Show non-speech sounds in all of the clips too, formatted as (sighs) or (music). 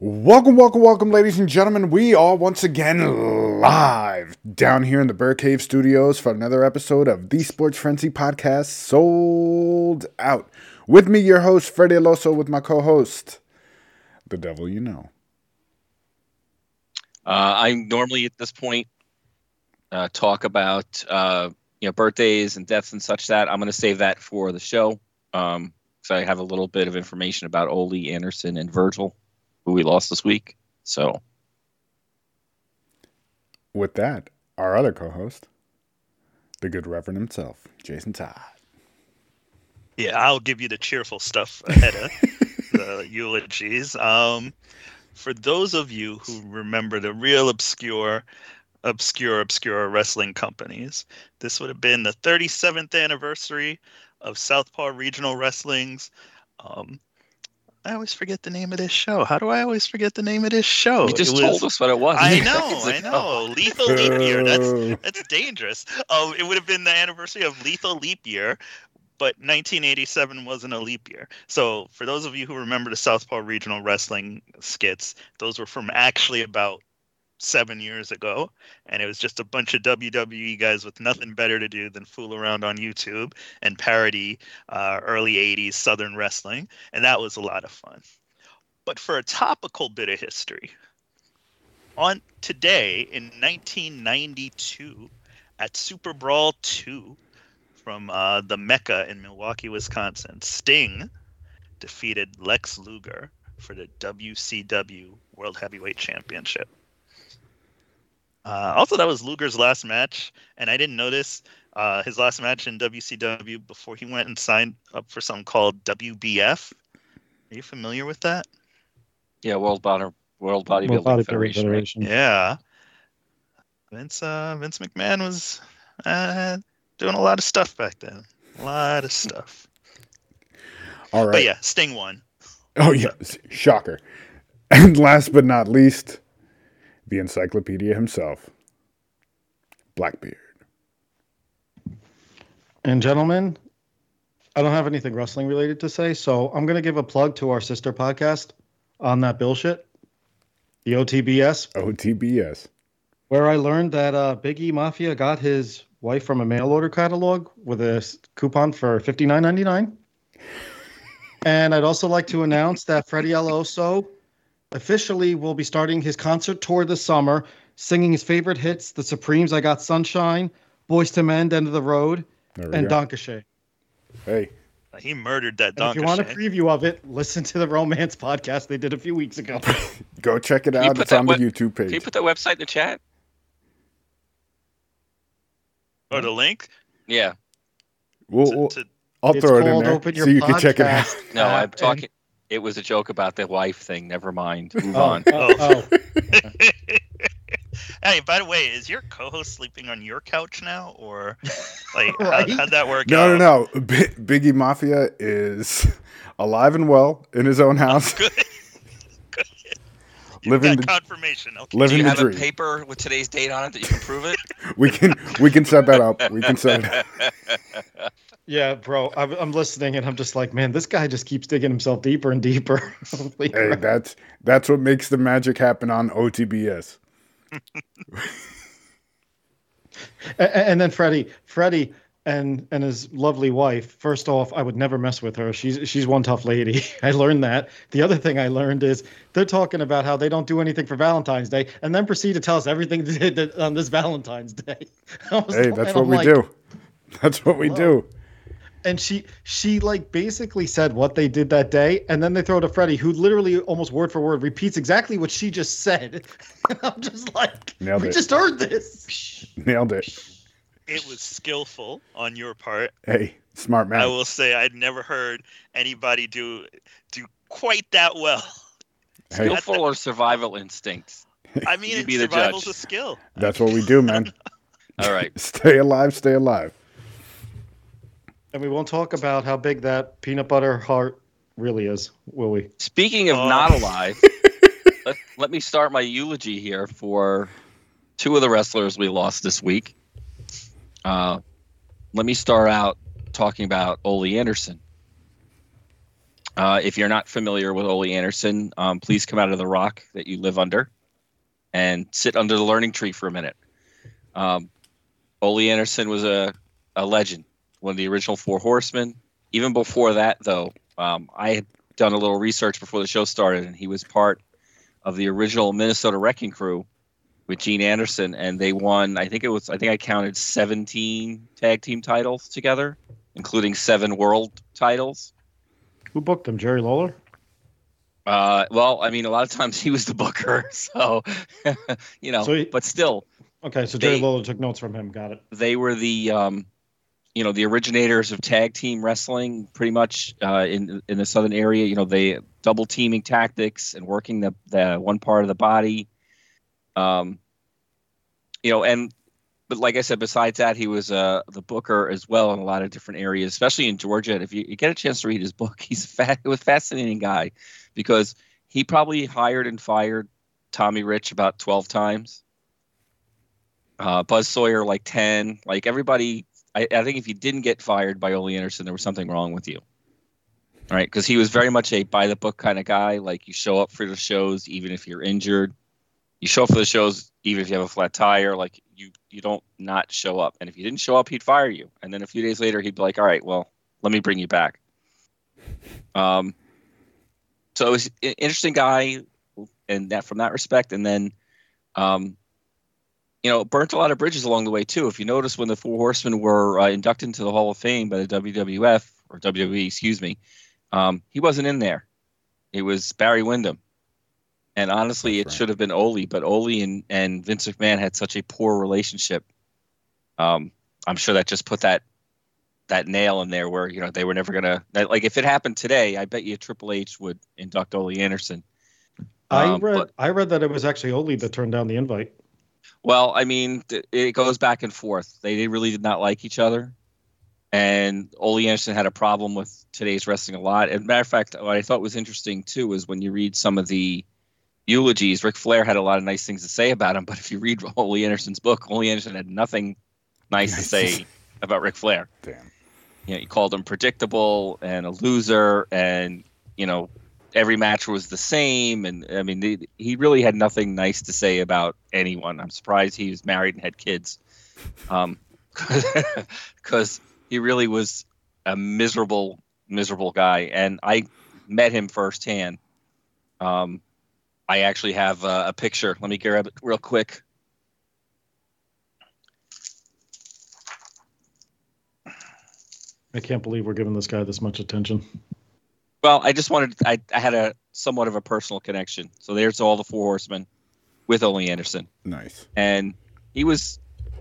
Welcome, welcome, welcome, ladies and gentlemen. We are once again live down here in the Bear Cave Studios for another episode of the Sports Frenzy Podcast Souled Out. With me, your host, Freddie Aloso, with my co host, The Devil You Know. Uh, I normally at this point uh, talk about uh, you know birthdays and deaths and such that I'm going to save that for the show because um, I have a little bit of information about Ole Anderson and Virgil, who we lost this week. So, with that, our other co-host, the good Reverend himself, Jason Todd. Yeah, I'll give you the cheerful stuff ahead of (laughs) the eulogies. Um, for those of you who remember the real obscure, obscure, obscure wrestling companies, this would have been the 37th anniversary of Southpaw Regional Wrestling's. Um, I always forget the name of this show. How do I always forget the name of this show? You just was, told us what it was. I (laughs) know, I know. Oh. Lethal Leap Year. That's (laughs) that's dangerous. Oh, it would have been the anniversary of Lethal Leap Year, but 1987 wasn't a leap year. So for those of you who remember the Southpaw Regional Wrestling skits, those were from actually about seven years ago, and it was just a bunch of WWE guys with nothing better to do than fool around on YouTube and parody uh, early 80s Southern wrestling, and that was a lot of fun. But for a topical bit of history, on today in 1992 at Super Brawl 2, from uh, the Mecca in Milwaukee, Wisconsin. Sting defeated Lex Luger for the WCW World Heavyweight Championship. Uh, also, that was Luger's last match, and I didn't notice uh, his last match in WCW before he went and signed up for something called WBF. Are you familiar with that? Yeah, World Body World Bodybuilding World Body Federation. Federation. Yeah, Vince uh, Vince McMahon was uh, doing a lot of stuff back then. A lot of stuff. All right. But yeah, Sting won. Oh yeah, shocker. (laughs) And last but not least, the encyclopedia himself, Blackbeard. And gentlemen, I don't have anything wrestling related to say, so I'm going to give a plug to our sister podcast on that bullshit, the OTBS. OTBS. Where I learned that uh, Biggie Mafia got his wife from a mail order catalog with a coupon for fifty nine ninety nine. And I'd also like to announce that Freddie Aloso officially will be starting his concert tour this summer, singing his favorite hits: "The Supremes," "I Got Sunshine," Boyz II Men," "End of the Road," and "Danke Schoen." Hey, he murdered that. If you want a preview of it, listen to the Romance (laughs) podcast they did a few weeks ago. (laughs) Go check it out. It's on the YouTube page. Can you put that website in the chat? Or the link? Yeah. We'll, we'll to, I'll throw it in there so you can check it out. No, I'm (laughs) talking. It was a joke about the wife thing. Never mind. Move oh, on. Oh, oh. (laughs) hey, by the way, is your co-host sleeping on your couch now, or like (laughs) right? how, would that work? No, out? no, no. B- Biggie Mafia is (laughs) alive and well in his own house. Good living the, confirmation. Okay. Living Do you the have dream. a paper with today's date on it that you can prove it? we can we can set that up. We can set it. Up. Yeah, bro, I'm, I'm listening and I'm just like, man, this guy just keeps digging himself deeper and deeper. (laughs) hey, that's that's what makes the magic happen on OTBS. (laughs) and, and then Freddie, Freddie, and and his lovely wife. First off, I would never mess with her. She's she's one tough lady. (laughs) I learned that. The other thing I learned is they're talking about how they don't do anything for Valentine's Day, and then proceed to tell us everything they did on this Valentine's Day. Hey, that's what I'm we like, do. That's what we do. And she she like basically said what they did that day, and then they throw it to Freddie, who literally almost word for word repeats exactly what she just said. (laughs) And I'm just like, Nailed we it. just heard this. (laughs) Nailed it it was skillful on your part. Hey, smart man. I will say I'd never heard anybody do do quite that well. (laughs) Skillful or survival instincts? I mean, be survival's a skill. That's what we do, man. All right. stay alive, stay alive. And we won't talk about how big that peanut butter heart really is, will we? Speaking of uh, not alive, (laughs) let, let me start my eulogy here for two of the wrestlers we lost this week. Uh, let me start out talking about Ole Anderson. Uh, if you're not familiar with Ole Anderson, um, please come out of the rock that you live under and sit under the learning tree for a minute. Um, Ole Anderson was a, a legend, one of the original Four Horsemen. Even before that, though, um, I had done a little research before the show started, and he was part of the original Minnesota Wrecking Crew with Gene Anderson, and they won. I think it was. I think I counted 17 tag team titles together, including seven world titles. Who booked them? Jerry Lawler. Uh, well, I mean, a lot of times he was the booker, (laughs) so (laughs) you know. So he- but still, Okay, so Jerry They- Lawler took notes from him. Got it. they were the um, you know the originators of tag team wrestling pretty much uh, in in the southern area you know they double teaming tactics and working the, the one part of the body um, you know and but like i said besides that he was uh, the booker as well in a lot of different areas especially in georgia and if you, you get a chance to read his book (laughs) he's a fa- a fascinating guy because he probably hired and fired tommy rich about 12 times uh, Buzz Sawyer like 10. Like everybody, I, I think if you didn't get fired by Ole Anderson, there was something wrong with you. Right? Because he was very much a by the book kind of guy. Like you show up for the shows, even if you're injured. You show up for the shows, even if you have a flat tire. Like you, you don't not show up. And if you didn't show up, he'd fire you. And then a few days later, he'd be like, "All right, well, let me bring you back." Um, so it was an interesting guy, and that from that respect. And then, um, you know, burnt a lot of bridges along the way too. If you notice, when the Four Horsemen were uh, inducted into the Hall of Fame by the WWF or WWE, excuse me, um, he wasn't in there. It was Barry Windham, and honestly, That's it right. should have been Ole. But Ole and, and Vince McMahon had such a poor relationship. Um, I'm sure that just put that that nail in there where you know they were never gonna that, like if it happened today, I bet you Triple H would induct Ole Anderson. I Um, read. but- I read that it was actually Ole that turned down the invite. Well, I mean, it goes back and forth. They really did not like each other, and Ole Anderson had a problem with today's wrestling a lot. And matter of fact, what I thought was interesting too is when you read some of the eulogies, Ric Flair had a lot of nice things to say about him. (laughs) But if you read Ole Anderson's book, Ole Anderson had nothing nice to say about Ric Flair. Damn. You know, he called him predictable and a loser, and you know, every match was the same. And I mean, he, he really had nothing nice to say about anyone. I'm surprised he was married and had kids, um, (laughs) because he really was a miserable, miserable guy. And I met him firsthand. Um, I actually have a, a picture. Let me grab it real quick. I can't believe we're giving this guy this much attention. Well, I just wanted I, I had a somewhat of a personal connection. So there's all the four horsemen with Ole Anderson. Nice. And he was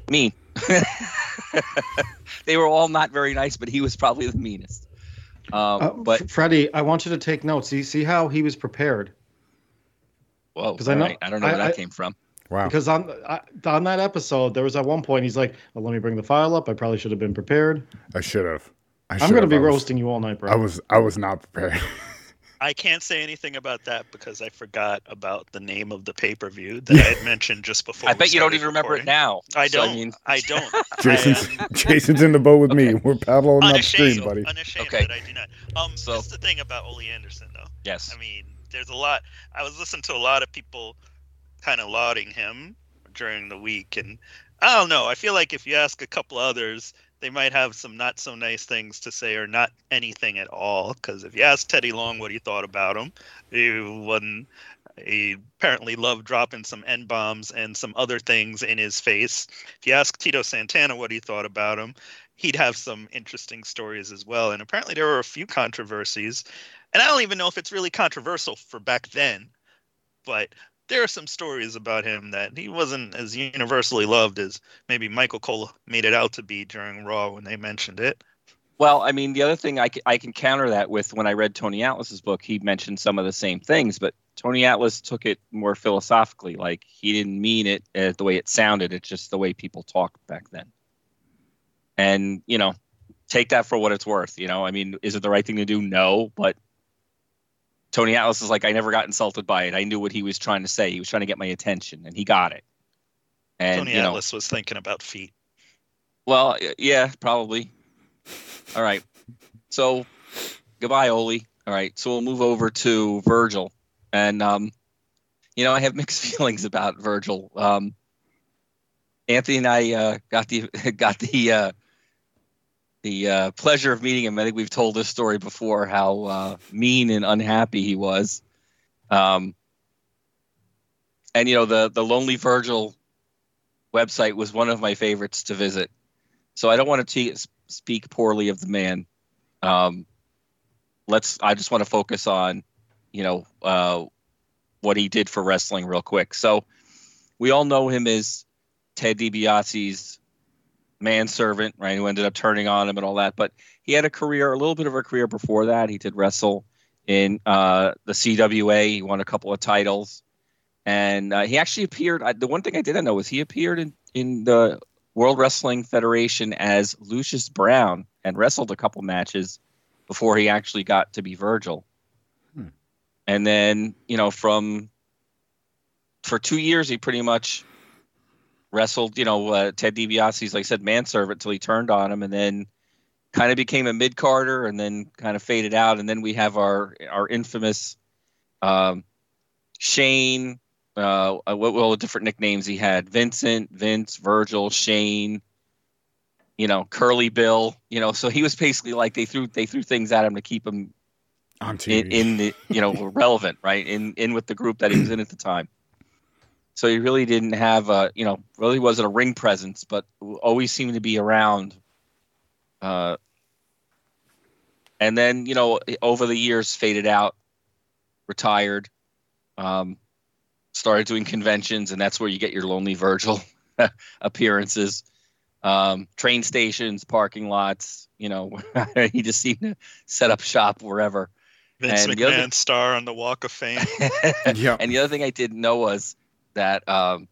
mean. (laughs) they were all not very nice, but he was probably the meanest. Um, Uh, but F- Freddie, I want you to take notes. See, see how he was prepared. whoa, 'cause I know- alright, I don't know where I- that I- came from. Wow. Because on I, on that episode, there was at one point he's like, well, "Let me bring the file up. I probably should have been prepared. I should have. I I'm going to be was- roasting you all night, bro." I was. I was not prepared. (laughs) I can't say anything about that because I forgot about the name of the pay per view that I had mentioned just before. I bet you don't started even remember it now. I don't. I mean, I don't. (laughs) (laughs) Jason's I am Jason's in the boat with me. We're paddling upstream, buddy. unashamed Okay. that I do not. Um, So- that's the thing about Ole Anderson, though. yes. I mean, there's a lot. I was listening to a lot of people kind of lauding him during the week, and I don't know. I feel like if you ask a couple others, they might have some not so nice things to say, or not anything at all. Because if you ask Teddy Long what he thought about him, he wasn't. He apparently loved dropping some n bombs and some other things in his face. If you ask Tito Santana what he thought about him, he'd have some interesting stories as well. And apparently, there were a few controversies and I don't even know if it's really controversial for back then, but there are some stories about him that he wasn't as universally loved as maybe Michael Cole made it out to be during Raw when they mentioned it. Well, I mean, the other thing I, c- I can counter that with when I read Tony Atlas's book, he mentioned some of the same things, but Tony Atlas took it more philosophically. Like he didn't mean it uh, the way it sounded; it's just the way people talked back then. And you know, take that for what it's worth. You know, I mean, is it the right thing to do? No, but Tony Atlas is like, I never got insulted by it. I knew what he was trying to say. He was trying to get my attention, and he got it. And Tony you know, Atlas was thinking about feet. well, yeah, probably. All right. So, goodbye, Ole. All right, so we'll move over to Virgil, and um, you know I have (laughs) mixed feelings about Virgil. Um, Anthony and I uh, got the (laughs) got the uh, the uh, pleasure of meeting him. I think we've told this story before how uh, mean and unhappy he was. Um, and you know the the Lonely Virgil website was one of my favorites to visit. So I don't want to t- speak poorly of the man. Um, let's. I just want to focus on, you know, uh, what he did for wrestling real quick. So we all know him as Ted DiBiase's manservant, right? Who ended up turning on him and all that. But he had a career, a little bit of a career before that. He did wrestle in uh, the CWA. He won a couple of titles, and uh, he actually appeared. I, the one thing I didn't know was he appeared in in the World Wrestling Federation as Lucius Brown and wrestled a couple matches before he actually got to be Virgil. Hmm. And then, you know, from for two years, he pretty much wrestled, you know, uh, Ted DiBiase's, like I said, manservant until he turned on him and then kind of became a mid carder and then kind of faded out. And then we have our, our infamous um, Shane, uh, what, what the different nicknames he had Vincent, Vince, Virgil, Shane, you know, Curly Bill, you know, so he was basically like they threw they threw things at him to keep him On TV. in, in the you know (laughs) relevant, right? In in with the group that he was in at the time. So he really didn't have a you know really wasn't a ring presence, but always seemed to be around. Uh, and then you know over the years faded out, retired, um, started doing conventions, and that's where you get your Lonely Virgil (laughs) appearances. Um, train stations, parking lots, you know, (laughs) he just seemed to set up shop wherever. Vince And the McMahon other- star on the Walk of Fame. (laughs) Yep. And the other thing I didn't know was that um,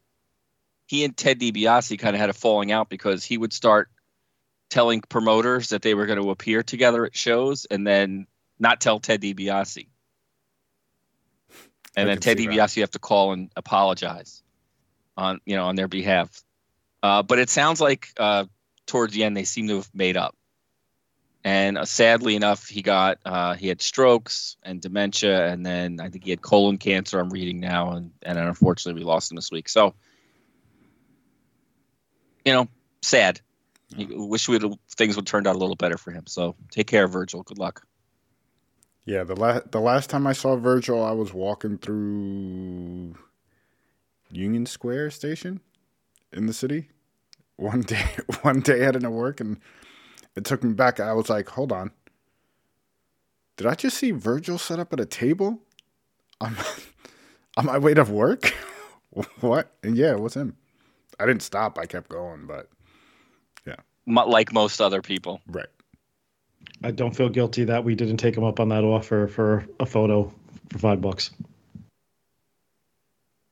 he and Ted DiBiase kind of had a falling out because he would start telling promoters that they were going to appear together at shows and then not tell Ted DiBiase. And I then Ted that. DiBiase you have to call and apologize on you know on their behalf. Uh, but it sounds like uh, towards the end they seem to have made up. And uh, sadly enough, he got uh, he had strokes and dementia, and then I think he had colon cancer. I'm reading now, and and unfortunately we lost him this week. So, you know, sad. He- Wish we things would turned out a little better for him. So take care, Virgil. Good luck. Yeah, the last the last time I saw Virgil, I was walking through Union Square station in the city. One day, (laughs) one day heading to work, and it took me back. I was like, "Hold on, did I just see Virgil set up at a table on (laughs) on my way to work? (laughs) what? And yeah, it was him. I didn't stop. I kept going, but yeah. Like most other people. right. I don't feel guilty that we didn't take him up on that offer for a photo for five bucks.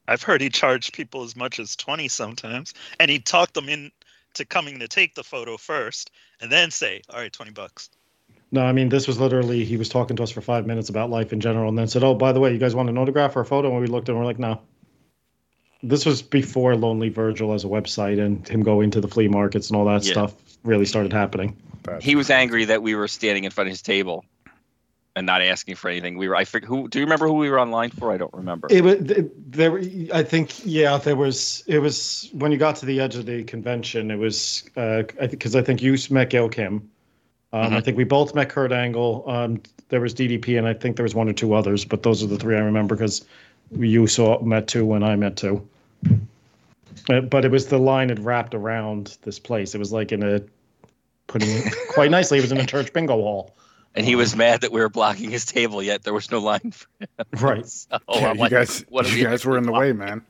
I've heard he charged people as much as 20 sometimes, and he talked them into coming to take the photo first and then say, all right, 20 bucks. No, I mean this was literally he was talking to us for five minutes about life in general, and then said, "Oh, by the way, you guys want an autograph or a photo?" And we looked and we're like, "No." This was before Lonely Virgil as a website and him going to the flea markets and all that Yeah. stuff really started happening. He was angry that we were standing in front of his table and not asking for anything. We were. I forget who. Do you remember who we were online for? I don't remember. It was there. I think yeah, there was. It was when you got to the edge of the convention. It was uh, I think because I think you met Gail Kim. Um, I Mhm. think we both met Kurt Angle. Um, there was DDP, and I think there was one or two others, but those are the three I remember because you saw met two when I met two. Uh, but it was the line had wrapped around this place. It was like in a putting it quite nicely. It was in a church bingo hall. And he was mad that we were blocking his table. Yet there was no line for him. Right. (laughs) So, yeah, I'm you like, guys, what you guys were in the actually way, man.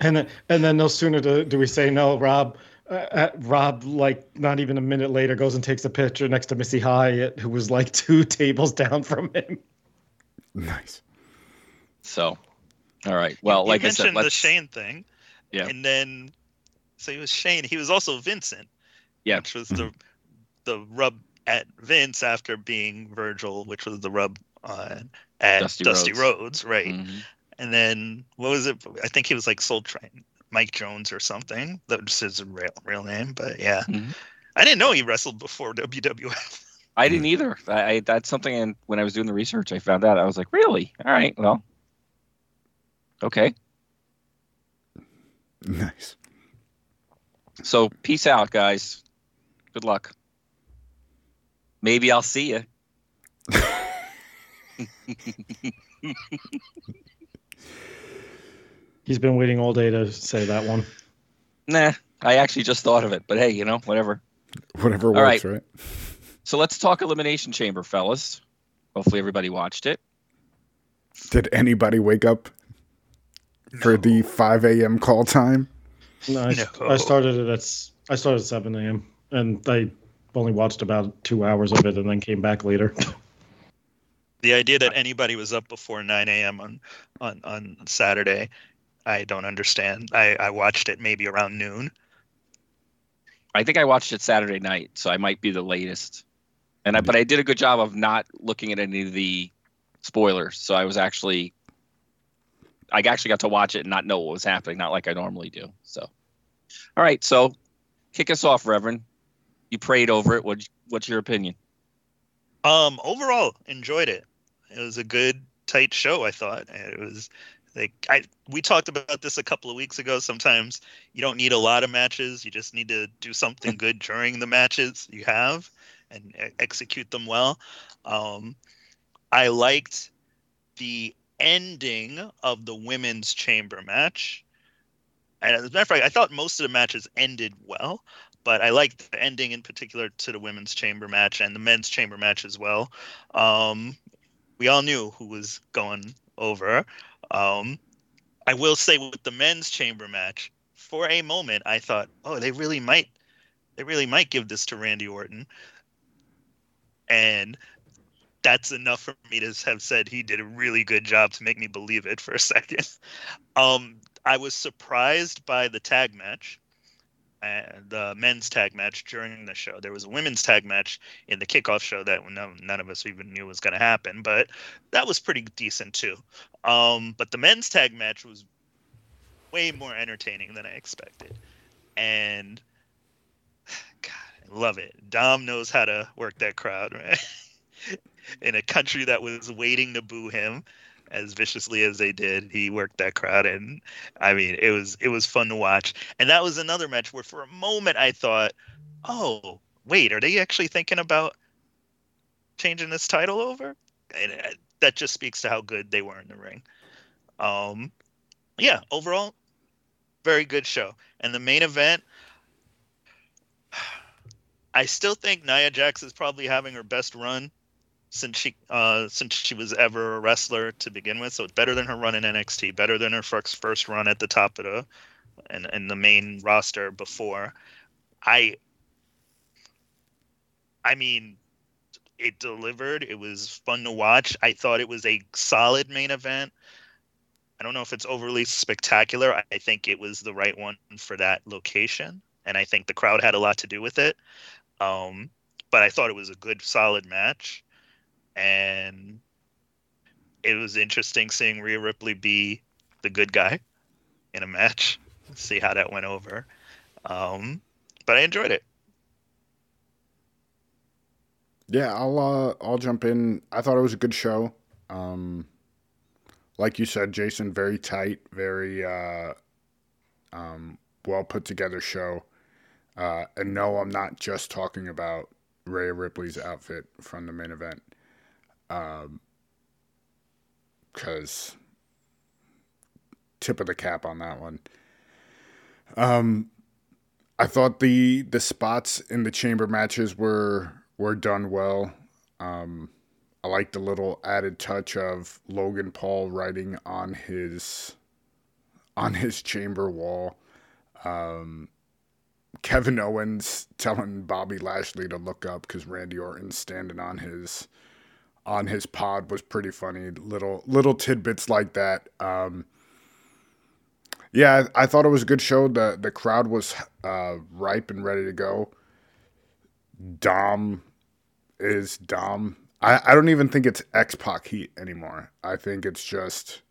And then, and then no sooner do, do we say no, Rob. Uh, uh, Rob, like not even a minute later, goes and takes a picture next to Missy Hyatt, who was like (laughs) two tables down from him. Nice. So, all right. Well, you like I said, mentioned the let's, Shane thing. Yeah. And then, so he was Shane. He was also Vincent. Yeah. Which was the the rub at Vince after being Virgil, which was the rub on at Dusty Dusty, Rhodes. Rhodes. right? Mhm. And then what was it? I think he was like Soul Train, Mike Jones or something. That was his real real name. But yeah, Mhm. I didn't know he wrestled before WWF. I didn't either. I, I that's something. And when I was doing the research, I found out. I was like, really? All right. Well, okay. (laughs) Nice. So peace out, guys. Good luck. Maybe I'll see you. (laughs) He's been waiting all day to say that one. Nah, I actually just thought of it, but hey, you know, whatever. Whatever All works, right. right? So let's talk Elimination Chamber, fellas. Hopefully everybody watched it. Did anybody wake up for the 5 a.m. call time? No, I, No. I started it at s- I started at seven a.m. and I only watched about two hours of it and then came back later. (laughs) The idea that anybody was up before 9 a.m. on on on Saturday, I don't understand. I I watched it maybe around noon. I think I watched it Saturday night, so I might be the latest. And I, but I did a good job of not looking at any of the spoilers, so I was actually, I actually got to watch it and not know what was happening, not like I normally do. So, all right, so kick us off, Reverend. You prayed over it. What, what's your opinion? Um, overall, enjoyed it. It was a good, tight show. I thought it was like I we talked about this a couple of weeks ago. Sometimes you don't need a lot of matches. You just need to do something (laughs) good during the matches you have and execute them well. Um, I liked the ending of the women's chamber match. And as a matter of fact, I thought most of the matches ended well but I liked the ending in particular to the women's chamber match and the men's chamber match as well. Um, we all knew who was going over. Um, I will say with the men's chamber match, for a moment I thought, oh, they really might, they really might give this to Randy Orton, and that's enough for me to have said he did a really good job to make me believe it for a second. (laughs) Um, I was surprised by the tag match the men's tag match during the show. There was a women's tag match in the kickoff show that no, none of us even knew was going to happen, but that was pretty decent too. Um, but the men's tag match was way more entertaining than I expected, and (sighs) God, I love it. Dom knows how to work that crowd, (laughs) right? in a country that was waiting to boo him as viciously as they did. He worked that crowd and i mean it was it was fun to watch. And that was another match where for a moment i thought oh wait are they actually thinking about changing this title over? And uh, that just speaks to how good they were in the ring. Um yeah overall very good show. And the main event (sighs) i still think nia jax is probably having her best run since she uh, since she was ever a wrestler to begin with. So it's better than her run in NXT, better than her first first run at the top of the and and the main roster before. I I mean it delivered. It was fun to watch. I thought it was a solid main event. I don't know if it's overly spectacular. I think it was the right one for that location, and I think the crowd had a lot to do with it. Um, but I thought it was a good, solid match and it was interesting seeing Rhea Ripley be the good guy in a match. See how that went over. Um, but I enjoyed it. Yeah, I'll uh, I'll jump in. I thought it was a good show. Um, like you said, Jason, very tight, very uh, um, well put together show. Uh, and no, I'm not just talking about Rhea Ripley's outfit from the main event, because tip of the cap on that one. Um, I thought the the spots in the chamber matches were were done well. Um, I like the little added touch of Logan Paul writing on his on his chamber wall. Um, Kevin Owens telling Bobby Lashley to look up because Randy Orton's standing on his on his pod was pretty funny. Little little tidbits like that. Um, yeah, I, thought it was a good show. the The crowd was uh, ripe and ready to go. Dom is Dom. I, I don't even think it's X Pac heat anymore. I think it's just,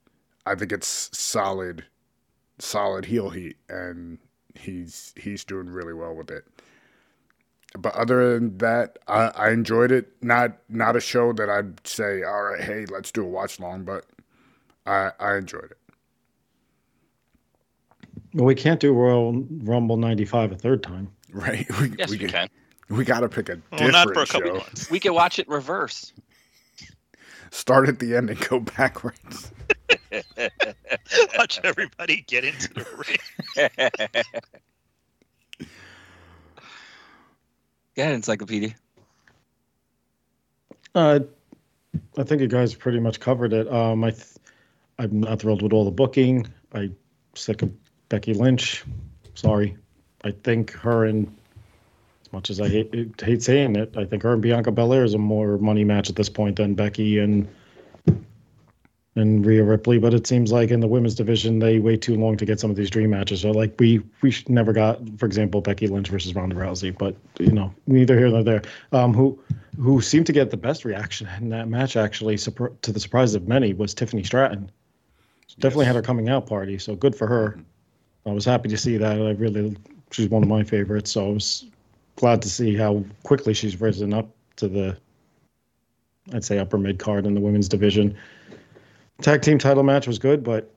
I think it's solid, solid heel heat, and he's he's doing really well with it. But other than that, I, I enjoyed it. Not not a show that I'd say, all right, hey, let's do a watch long, but I I enjoyed it. Well, we can't do Royal Rumble '95 a third time. Right? (laughs) We, Yes, we, we, can. We got to pick a Well, different not for a show. months. We can watch it reverse. Start at the end and go (laughs) backwards. (laughs) Watch everybody get into the ring. Yeah, encyclopedia. Uh, I think you guys pretty much covered it. Um, I, th- I'm not thrilled with all the booking. I sick of Becky Lynch. Sorry, I think her and as much as I hate, hate saying it, I think her and Bianca Belair is a more money match at this point than Becky and and Rhea Ripley. But it seems like in the women's division they wait too long to get some of these dream matches. So like we we never got, for example, Becky Lynch versus Ronda Rousey. But you know, neither here nor there. Um, who who seemed to get the best reaction in that match, actually, to the surprise of many, was Tiffany Stratton. Definitely had her coming out party, so good for her. I was happy to see that. I really, she's one of my favorites, so I was glad to see how quickly she's risen up to the, I'd say, upper mid card in the women's division. Tag team title match was good, but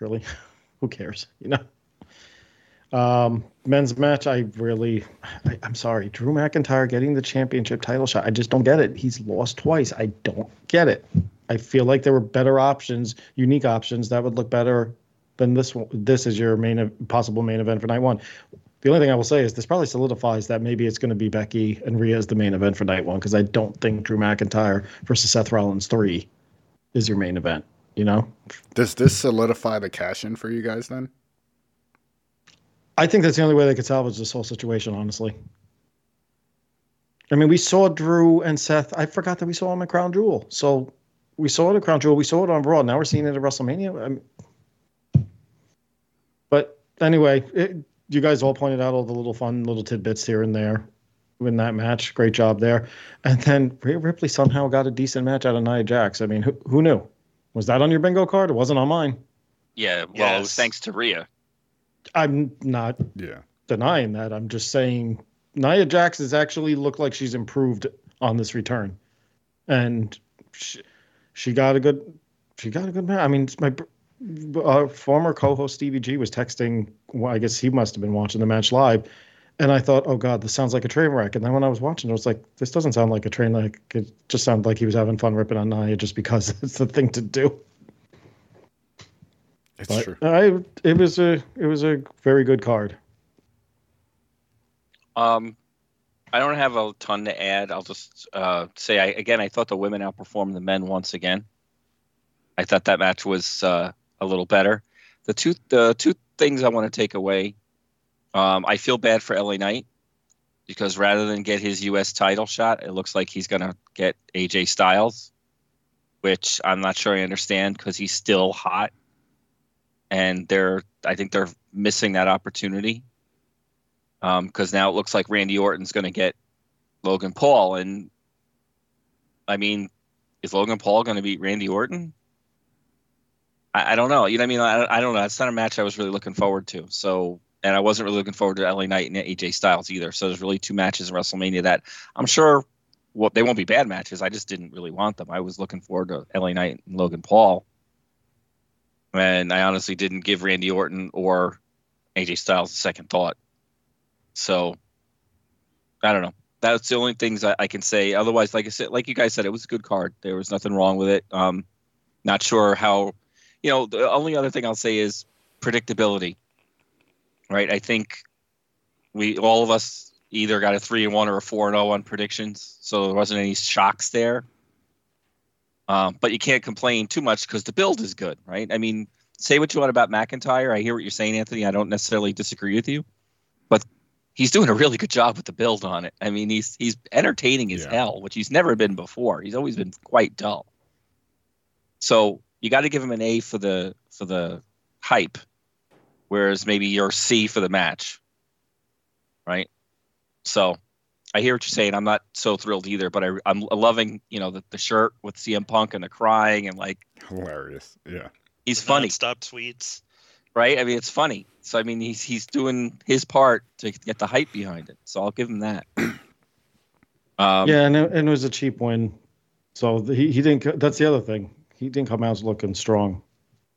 really, (laughs) who cares, you know? Um, men's match, I really, I, I'm sorry, Drew McIntyre getting the championship title shot. I just don't get it. He's lost twice. I don't get it. I feel like there were better options, unique options that would look better than this one. This is your main possible main event for night one. The only thing I will say is this probably solidifies that maybe it's going to be Becky and Rhea as the main event for night one because I don't think Drew McIntyre versus Seth Rollins three is your main event. You know, Does this solidify the cash in for you guys then? I think that's the only way they could salvage this whole situation, honestly. I mean, we saw Drew and Seth. I forgot that we saw him at Crown Jewel. So we saw it at Crown Jewel. We saw it on Raw. Now we're seeing it at WrestleMania. I mean, but anyway, it, you guys all pointed out all the little fun little tidbits here and there in that match. Great job there. And then Rhea Ripley somehow got a decent match out of Nia Jax. I mean, who, who knew? Was that on your bingo card? It wasn't on mine. Yeah, well, Yes. thanks to Rhea. I'm not Yeah. denying that. I'm just saying Nia Jax has actually looked like she's improved on this return, and she, she got a good she got a good match. I mean, my uh, former co-host Stevie G was texting. Well, I guess he must have been watching the match live, and I thought, oh god, this sounds like a train wreck. And then when I was watching, it was like, this doesn't sound like a train wreck. It just sounded like he was having fun ripping on Nia just because (laughs) it's the thing to do. It's But true. I, it was a it was a very good card. Um, I don't have a ton to add. I'll just uh, say I, again, I thought the women outperformed the men once again. I thought that match was uh, a little better. The two the two things I want to take away. Um, I feel bad for LA Knight because rather than get his U.S. title shot, it looks like he's gonna get AJ Styles, which I'm not sure I understand because he's still hot, and they're I think they're missing that opportunity because now it looks like Randy Orton's going to get Logan Paul, and I mean, is Logan Paul going to beat Randy Orton? I, I don't know. You know what I mean? I, I don't know. It's not a match I was really looking forward to. So, and I wasn't really looking forward to LA Knight and AJ Styles either. So there's really two matches in WrestleMania that I'm sure. Well, they won't be bad matches. I just didn't really want them. I was looking forward to LA Knight and Logan Paul, and I honestly didn't give Randy Orton or AJ Styles a second thought. So I don't know. That's the only things I, I can say. Otherwise, like I said, like you guys said, it was a good card. There was nothing wrong with it. Um, not sure how. You know, the only other thing I'll say is predictability. Right. I think we all of us either got a three and one or a four and zero on predictions, so there wasn't any shocks there. Um, but you can't complain too much because the build is good, right? I mean, say what you want about McIntyre. I hear what you're saying, Anthony. I don't necessarily disagree with you, but he's doing a really good job with the build on it. I mean, he's he's entertaining as Yeah. hell, which he's never been before. He's always been quite dull. So you got to give him an A for the for the hype, whereas maybe your C for the match, right? So I hear what you're saying. I'm not so thrilled either, but I, I'm loving you know the, the shirt with CM Punk and the crying and like Hilarious. Yeah. he's funny Stop tweets. right? I mean, it's funny. So I mean, he's he's doing his part to get the hype behind it. So I'll give him that. (clears throat) Um, yeah, and it, and it was a cheap win. So the, he he didn't. That's the other thing. He didn't come out looking strong.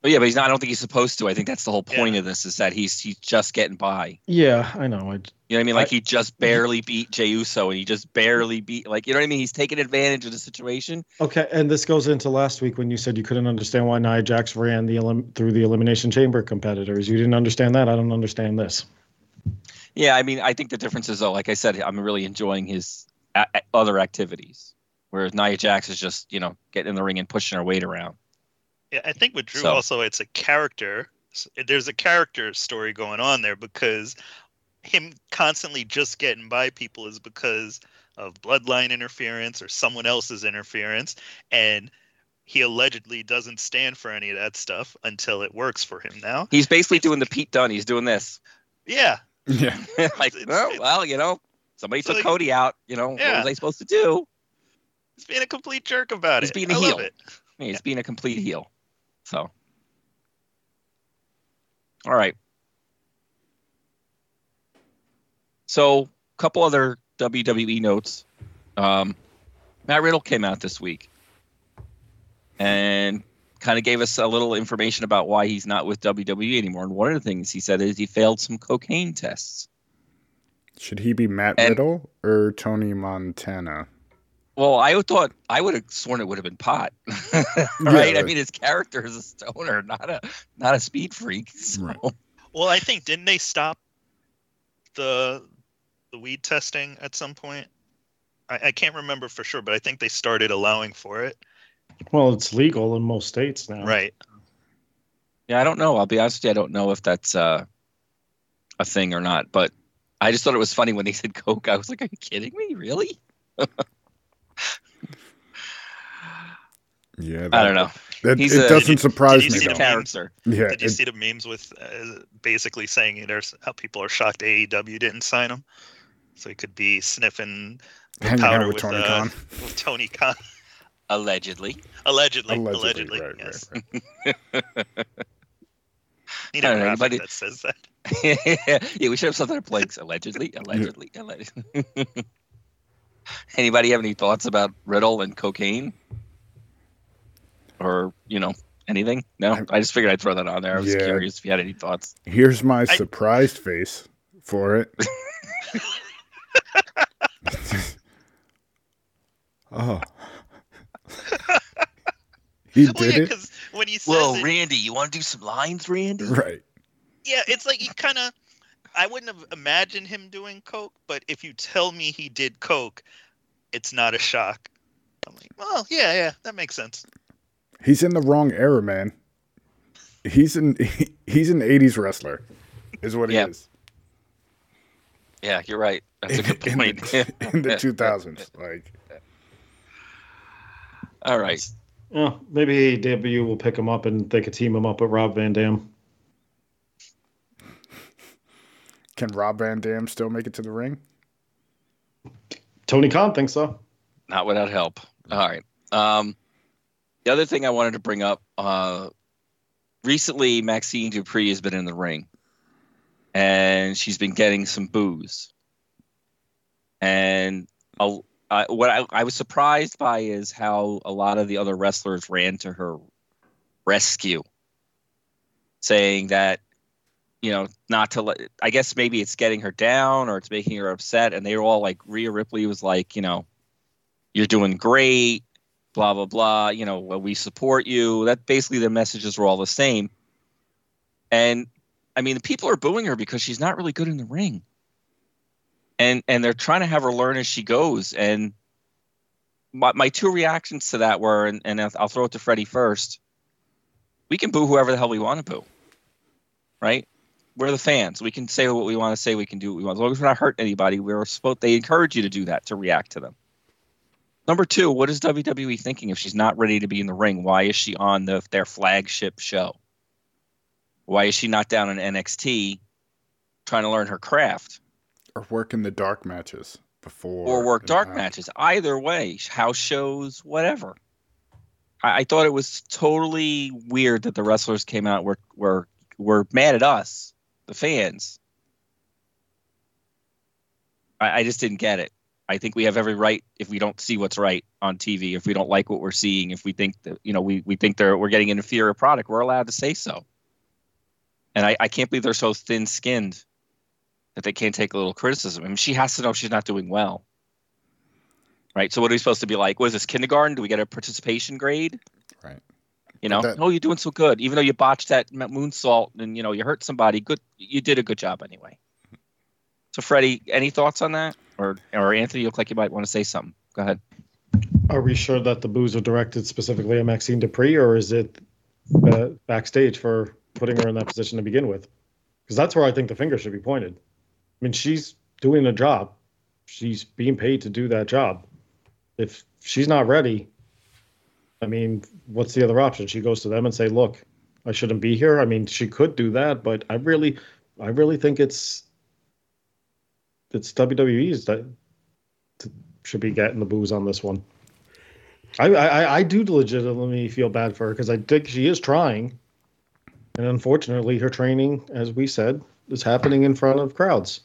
But yeah, but he's not. I don't think he's supposed to. I think that's the whole point Yeah. of this is that he's he's just getting by. Yeah, I know. I, You know what I mean? Like I- he just barely beat Jey Uso, and he just barely beat. Like you know what I mean? He's taking advantage of the situation. okay, and this goes into last week when you said you couldn't understand why Nia Jax ran the elim- through the elimination chamber competitors. You didn't understand that. I don't understand this. Yeah, I mean, I think the difference is though, like I said, I'm really enjoying his a- a- other activities, whereas Nia Jax is just you know getting in the ring and pushing her weight around. Yeah, I think with Drew So- also it's a character. There's a character story going on there because him constantly just getting by people is because of bloodline interference or someone else's interference, and he allegedly doesn't stand for any of that stuff until it works for him now. He's basically doing the Pete Dunne. He's doing this. Yeah, Yeah. (laughs) like, It's- well, it's- well, you know, somebody So took like- Cody out. You know, what was I supposed to do? he's being a complete jerk about He's it. He's being a I love heel. it. He's Yeah. being a complete heel. So, all right. So, a couple other WWE notes. Um, Matt Riddle came out this week and kind of gave us a little information about why he's not with WWE anymore. And one of the things he said is he failed some cocaine tests. Should he be Matt And- Riddle or Tony Montana? Well, I thought I would have sworn it would have been pot, (laughs) right? I right. mean, his character is a stoner, not a not a speed freak. (laughs) So. Right. Well, I think didn't they stop the the weed testing at some point? I, I can't remember for sure, but I think they started allowing for it. Well, it's legal in most states now. Right. Yeah, I don't know. I'll be honest with you. I don't know if that's uh, a thing or not. But I just thought it was funny when they said coke. I was like, "Are you kidding me? Really?" (laughs) Yeah, I don't know. That, He's it a- doesn't Did you- surprise did you me see the though. memes? character. Yeah, Did you it- see the memes with uh, basically saying there's how people are shocked AEW didn't sign him, so he could be sniffing hanging powder with with, Tony uh, Khan. with Tony Khan. Allegedly. Allegedly, Allegedly, allegedly, right, yes. right, right. (laughs) Need I a don't know, graphic anybody- that says that. (laughs) yeah, we should have something that blinks. Allegedly, allegedly, allegedly. (laughs) Anybody have any thoughts about Riddle and cocaine, or you know anything? No, I- I just figured I'd throw that on there. I was Yeah. curious if you had any thoughts. Here's my surprised face for it. (laughs) (laughs) oh. (laughs) he well, did yeah, it? when he says Whoa, it, Randy, you want to do some lines, Randy? Right. yeah, it's like you kind of. I wouldn't have imagined him doing coke, but if you tell me he did coke, it's not a shock. I'm like, well, yeah, yeah, that makes sense. He's in the wrong era, man. He's an (laughs) he's an 80s wrestler. Is what he Yeah. is. Yeah, you're right. That's a good (laughs) In the, in the 2000s. Like All right. Yeah, maybe AEW will pick him up and they could team him up with Rob Van Dam. can Rob Van Dam still make it to the ring? Tony Khan thinks so. Not without help. All right. Um, the other thing I wanted to bring up uh, recently, Maxxine Dupri has been in the ring and she's been getting some booze. And a- I, what I, I was surprised by is how a lot of the other wrestlers ran to her rescue, saying that, you know, not to let, I guess maybe it's getting her down or it's making her upset. And they were all like, Rhea Ripley was like, you know, you're doing great, blah blah blah. You know, we support you. That basically the messages were all the same. And I mean, the people are booing her because she's not really good in the ring. And and they're trying to have her learn as she goes. And my my two reactions to that were, and, and I'll I'll throw it to Freddie first. We can boo whoever the hell we want to boo, right? We're the fans. We can say what we want to say. We can do what we want. As long as we're not hurting anybody, we're supposed. They encourage you to do that to react to them. Number two, what is WWE thinking if she's not ready to be in the ring? Why is she on the, their flagship show? Why is she not down in NXT trying to learn her craft Or work in the dark matches before or work dark matches? Either way, house shows, whatever. I, I thought it was totally weird that the wrestlers came out were were were mad at us, the fans. I, I just didn't get it. I think we have every right if we don't see what's right on TV, if we don't like what we're seeing, if we think that you know we we think they're we're getting an inferior product, we're allowed to say so. And I, I can't believe they're so thin skinned that they can't take a little criticism. I mean, she has to know she's not doing well. Right. So what are we supposed to be like? What is this kindergarten? Do we get a participation grade? Right. You know, that- oh, you're doing so good. Even though you botched that moonsault and you know you hurt somebody, good. You did a good job anyway. So, Freddie, any thoughts on that, or or Anthony? You look like you might want to say something. Go ahead. Are we sure that the boos are directed specifically at Maxxine Dupri, or is it uh, backstage for putting her in that position to begin with? Because that's where I think the finger should be pointed. I mean, she's doing a job. She's being paid to do that job. If she's not ready, I mean, what's the other option? She goes to them and say, "Look, I shouldn't be here." I mean, she could do that, but I really, I really think it's it's WWE's that should be getting the boos on this one. I, I I do legitimately feel bad for her because I think she is trying, and unfortunately, her training, as we said, is happening in front of crowds.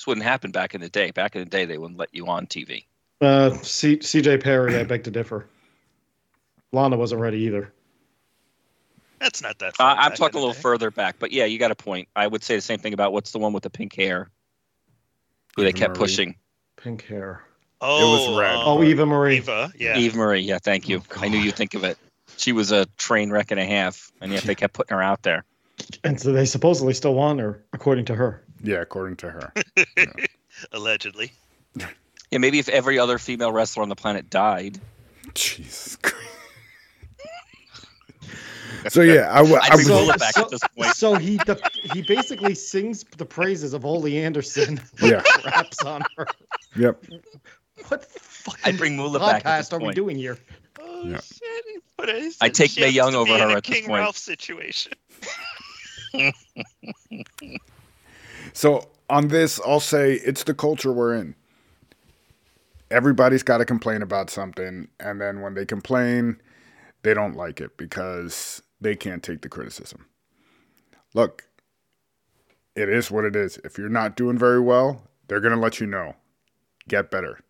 This wouldn't happen back in the day. Back in the day, they wouldn't let you on TV. Uh, C, CJ Perry, I beg to differ. Lana wasn't ready either. That's not that. Uh, I'm talking a little day. further back, but yeah, you got a point. I would say the same thing about what's the one with the pink hair, who they kept Marie. pushing. Pink hair. Oh, it was red. Oh, Eva Marie. Eva. Yeah. Eve Marie. Yeah, thank you. Oh, I knew you'd think of it. She was a train wreck and a half, and yet they kept putting her out there. And so they supposedly still want her, according to her. Yeah, according to her. (laughs) Allegedly. Yeah, maybe if every other female wrestler on the planet died, Jesus Christ. So yeah, I, w- I'd I bring was Moolah back so, at this point. so he the, he basically sings the praises of Ole Anderson, (laughs) yeah, raps on her. yep. What the fucking I'd bring Moolah back at this podcast are we doing here? Oh Yeah. shit! he put a- I'd take she Mae Young over her a at this King point. Ralph situation. (laughs) So on this, I'll say it's the culture we're in. Everybody's got to complain about something, and then when they complain, they don't like it because they can't take the criticism. Look, it is what it is. If you're not doing very well, they're going to let you know. Get better.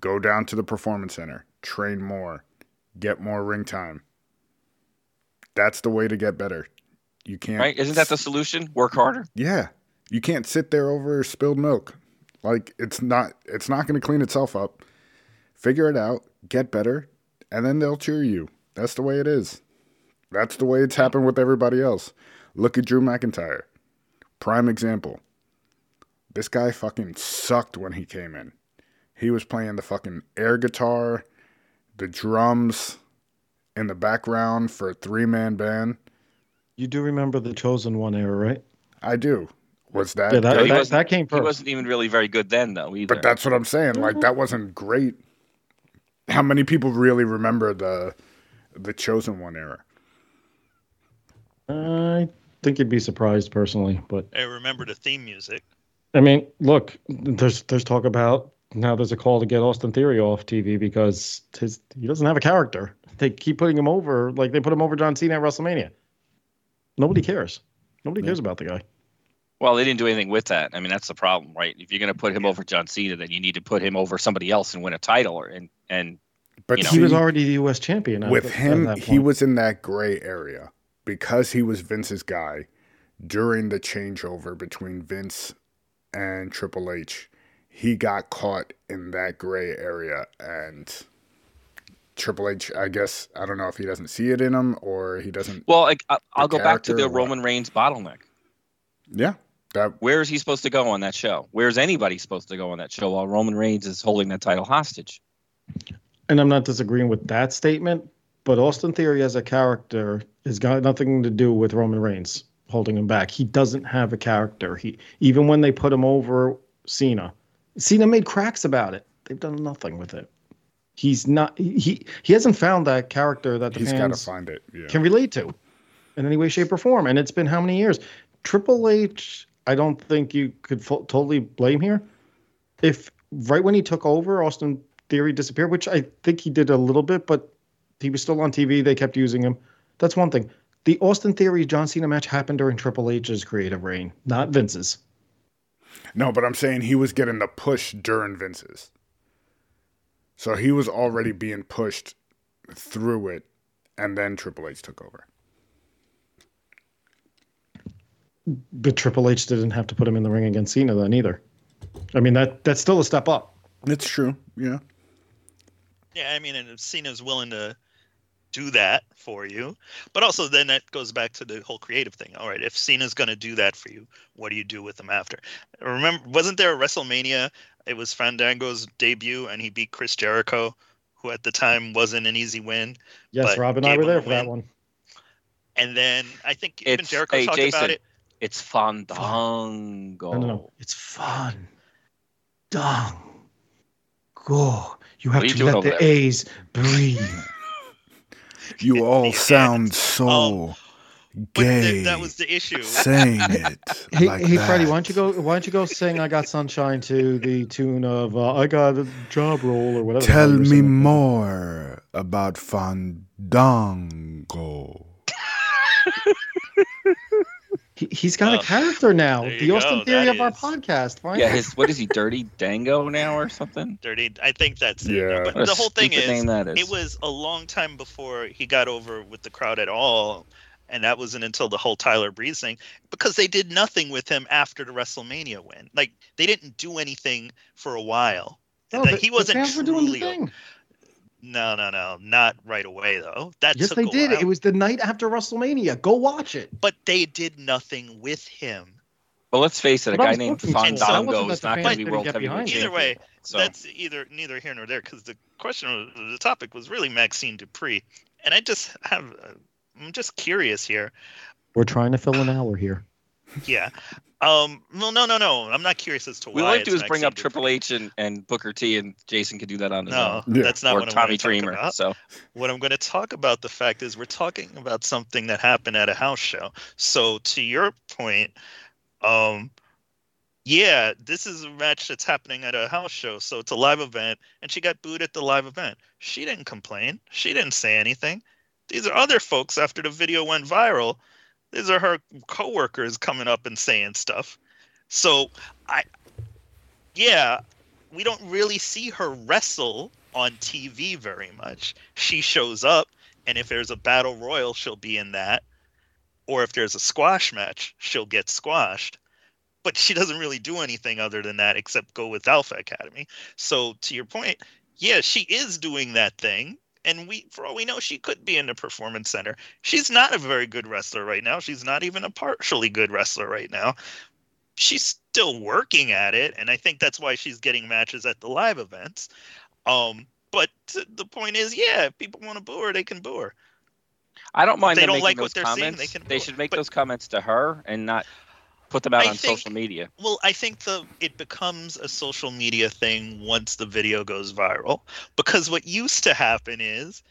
Go down to the performance center, train more, get more ring time. That's the way to get better. You can't Right? Isn't that the solution? Work harder. yeah. You can't sit there over spilled milk. Like it's not it's not going to clean itself up. Figure it out, get better, and then they'll cheer you. That's the way it is. That's the way it's happened with everybody else. Look at Drew McIntyre. Prime example. This guy fucking sucked when he came in. He was playing the fucking air guitar, the drums in the background for a three-man band. You do remember the chosen one era, right? I do. Was that Yeah, that, Yeah, that, wasn't- that came He wasn't even really very good then, though. Either. But that's what I'm saying. Like that wasn't great. How many people really remember the the chosen one era? I think you'd be surprised personally, but I remember the theme music. I mean, look, there's there's talk about now there's a call to get Austin Theory off TV because his he doesn't have a character. They keep putting him over like they put him over John Cena at WrestleMania. Nobody cares. Nobody cares about the guy. Well, they didn't do anything with that. I mean, that's the problem, right? If you're going to put him over John Cena, then you need to put him over somebody else and win a title, or and and But You know, he was already the U.S. champion. with at him, that he was in that gray area because he was Vince's guy during the changeover between Vince and Triple H. He got caught in that gray area, and Triple H. I guess I don't know if he doesn't see it in him or he doesn't. well, I, I, I'll go back to the? Roman Reigns bottleneck. Yeah, that Where is he supposed to go on that show? Where's anybody supposed to go on that show while Roman Reigns is holding that title hostage? and I'm not disagreeing with that statement, but Austin Theory as a character has got nothing to do with Roman Reigns holding him back. He doesn't have a character. He even when they put him over Cena, Cena made cracks about it. They've done nothing with it. He's not. He he hasn't found that character that the he's got to fans find it. Yeah. can relate to in any way, shape, or form. And it's been how many years? Triple H, I don't think you could totally blame here. If right when he took over, Austin Theory disappeared, which I think he did a little bit, but he was still on TV. They kept using him. That's one thing. The Austin Theory John Cena match happened during Triple H's creative reign, not Vince's. No, but I'm saying he was getting the push during Vince's. So he was already being pushed through it, and then Triple H took over. But Triple H didn't have to put him in the ring against Cena then either. I mean that that's still a step up. It's true. Yeah. Yeah, I mean, and if Cena's willing to do that for you, but also then that goes back to the whole creative thing. All right, if Cena's going to do that for you, what do you do with him after? Remember, wasn't there a WrestleMania? It was Fandango's debut, and he beat Chris Jericho, who at the time wasn't an easy win. Yes, But Rob and I were there a for that one. And then I think even It's- Jericho hey, talked Jason. about it. It's Fandango. No, no, no. It's fun. Dong. Go. You have What are you to let the there? A's breathe. You (laughs) all Yeah. sound so But gay. th- that was the issue. saying (laughs) it. Hey, like hey, Freddie, why don't you go? Why don't you go sing "I Got Sunshine" to the tune of uh, "I Got a Job Role" or whatever. Tell me singing. more about Fandango. (laughs) He, he's got Oh, a character now. The Austin go, Theory that of our podcast. Fine. Yeah, his what is he? (laughs) Dirty Dango now or something? Dirty. I think that's it. Yeah. But What the whole thing stupid is, that is. it was a long time before he got over with the crowd at all and that wasn't until the whole tyler breeze thing because they did nothing with him after the wrestlemania win like they didn't do anything for a while No, Like, the- he wasn't fans were doing the truly thing. No no no not right away though that Yes, took they a did. while. It was the night after WrestleMania. Go watch it. but they did nothing with him Well, let's face it. A But I guy named looking for Fandango is not going to be world get heavyweight it. either way. So that's either neither here nor there because the question of the topic was really maxxine dupri and i just have uh, i'm just curious here We're trying to fill an hour here. Yeah. Um. Well, no, no, no. I'm not curious as to why. we like it's to is bring up Dupri. Triple H and, and Booker T, and Jason can do that on his No, own. Yeah. that's not or what I'm Tommy going Dreamer. talk about. So What I'm going to talk about the fact is we're talking about something that happened at a house show. So to your point, um, yeah, this is a match that's happening at a house show. So it's a live event, and she got booed at the live event. She didn't complain. She didn't say anything. These are other folks after the video went viral. These are her coworkers coming up and saying stuff. So I, yeah, we don't really see her wrestle on TV very much. She shows up, and if there's a battle royal, she'll be in that. Or if there's a squash match, she'll get squashed. But she doesn't really do anything other than that except go with Alpha Academy. So to your point, yeah, she is doing that thing. And we, for all we know, she could be in the performance center. She's not a very good wrestler right now. She's not even a partially good wrestler right now. She's still working at it, and I think that's why she's getting matches at the live events. Um, but the point is, yeah, if people want to boo her, they can boo her. I don't mind they them don't like what they're seeing, comments. they can they should make But- those comments to her and not put them out I on think- social media. Well, I think the it becomes a social media thing once the video goes viral. Because what used to happen is,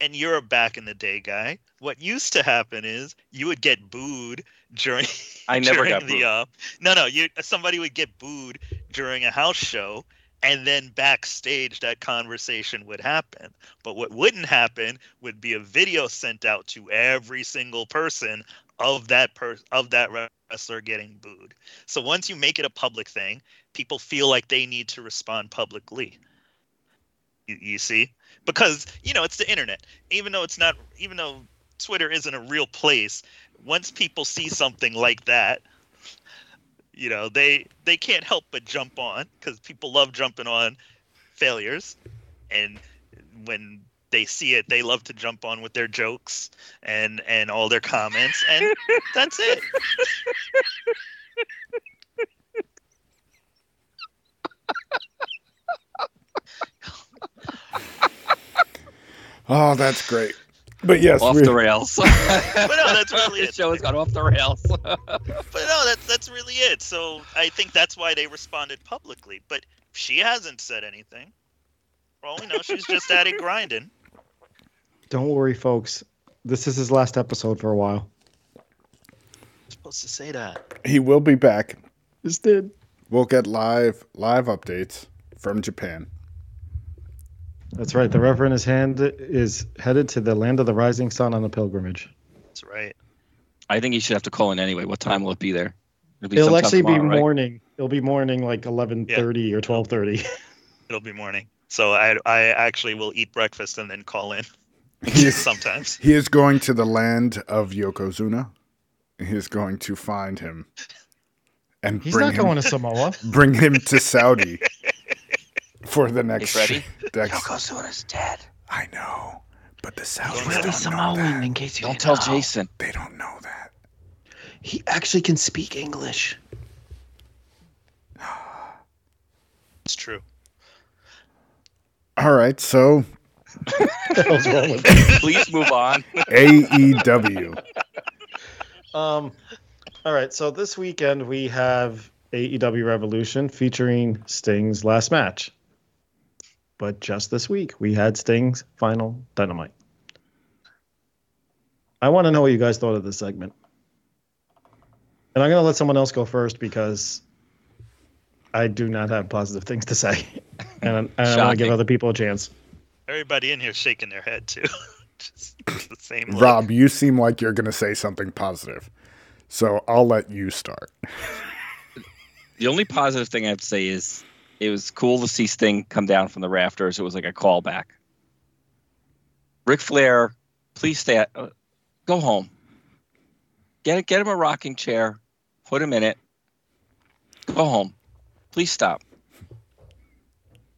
and you're a back in the day guy, what used to happen is you would get booed during (laughs) I never during got the booed. uh no no you somebody would get booed during a house show and then backstage that conversation would happen but what wouldn't happen would be a video sent out to every single person of that per of that wrestler getting booed. So once you make it a public thing people feel like they need to respond publicly. You, you see? Because you know it's the internet. Even though it's not even though twitter isn't a real place once people see something like that you know they they can't help but jump on because people love jumping on failures. And when they see it they love to jump on with their jokes and and all their comments and that's it Oh, that's great. But yes, off we, the rails. (laughs) but no that's really this it show has gone off the rails. (laughs) but no that's that's really it so i think that's why they responded publicly but she hasn't said anything for all we know she's just at it grinding Don't worry, folks. This is his last episode for a while. supposed to say that he will be back. This did. We'll get live live updates from Japan. That's right. The Reverend his hand is headed to the land of the rising sun on a pilgrimage. that's right I think he should have to call in anyway. What time will it be there? be It'll sometime actually be right? morning. It'll be morning like eleven thirty or twelve thirty. It'll be morning. So I I actually will eat breakfast and then call in He is, (laughs) sometimes. he is going to the land of Yokozuna. He is going to find him and He's bring not him, going to Samoa. (laughs) bring him to Saudi for the Hey, next. Freddie. next- Yokozuna's dead. I know, but the Don't Saudis really don't know that. in case you Don't tell Jason. They don't know that. He actually can speak English. It's true. All right, so What's wrong with (laughs) Please move on. AEW. (laughs) Um, all right. So this weekend we have AEW Revolution featuring Sting's last match. But just this week we had Sting's final Dynamite. I want to know what you guys thought of this segment. And I'm going to let someone else go first because I do not have positive things to say. (laughs) And, and I want to give other people a chance. Everybody in here shaking their head too. (laughs) Just the same. look. Rob, you seem like you're going to say something positive. So I'll let you start. (laughs) The only positive thing I have to say is it was cool to see Sting come down from the rafters. It was like a callback. Ric Flair, please stay. At, uh, go home. Get get him a rocking chair. Put him in it. Go home. Please stop.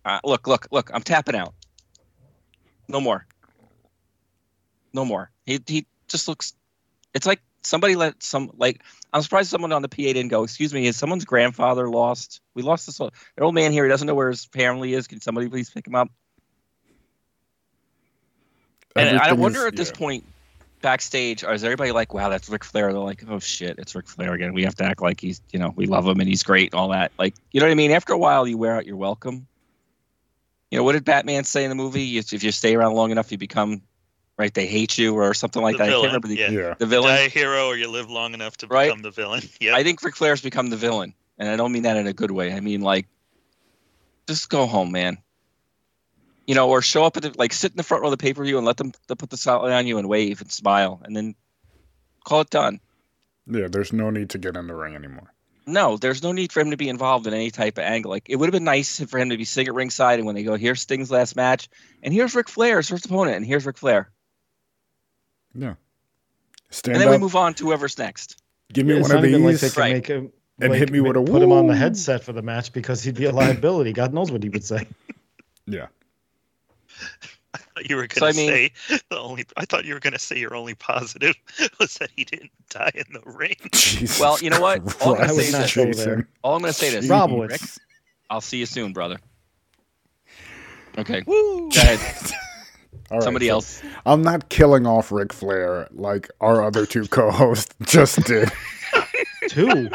Uh, look, look, look. I'm tapping out. No more. No more. He he just looks. It's like somebody let some like. I'm surprised someone on the PA didn't go. Excuse me, is someone's grandfather lost? We lost this old, old man here. He doesn't know where his family is. Can somebody please pick him up? And I wonder is- at this yeah. point, backstage, is everybody like, "Wow, that's Ric Flair"? They're like, "Oh shit, it's Ric Flair again." We have to act like he's, you know, we love him and he's great and all that. Like, you know what I mean? After a while, you wear out your welcome. You know what did Batman say in the movie? You- If you stay around long enough, you become, right? They hate you or something like The that. villain, I can't remember the, yeah. Yeah. the villain. Die a hero, or you live long enough to Right. become the villain. (laughs) Yeah. I think Ric Flair's become the villain, and I don't mean that in a good way. I mean like, just go home, man. You know, or show up at the, like sit in the front row of the pay per view and let them they put the spotlight on you and wave and smile, and then call it done. Yeah, there's no need to get in the ring anymore. No, there's no need for him to be involved in any type of angle. Like it would have been nice for him to be sitting at ringside, and when they go, here's Sting's last match, and here's Ric Flair's first opponent, and here's Ric Flair, Stand and then we move on to whoever's next. give me it's one of even like these. they can Right. make him And like, hit me ma- with a put him on the headset for the match because he'd be a liability. God knows what he would say. yeah. I thought you were gonna I mean- say the only. I thought you were gonna say your only positive (laughs) was that he didn't die in the ring. (laughs) Jesus Well, you know what? All I'm gonna say is this. All I'm going to say is Rob Rick, I'll see you soon, brother. Okay, Woo! go ahead. (laughs) All right, Somebody so else. I'm not killing off Ric Flair like our other two co-hosts just did. Two.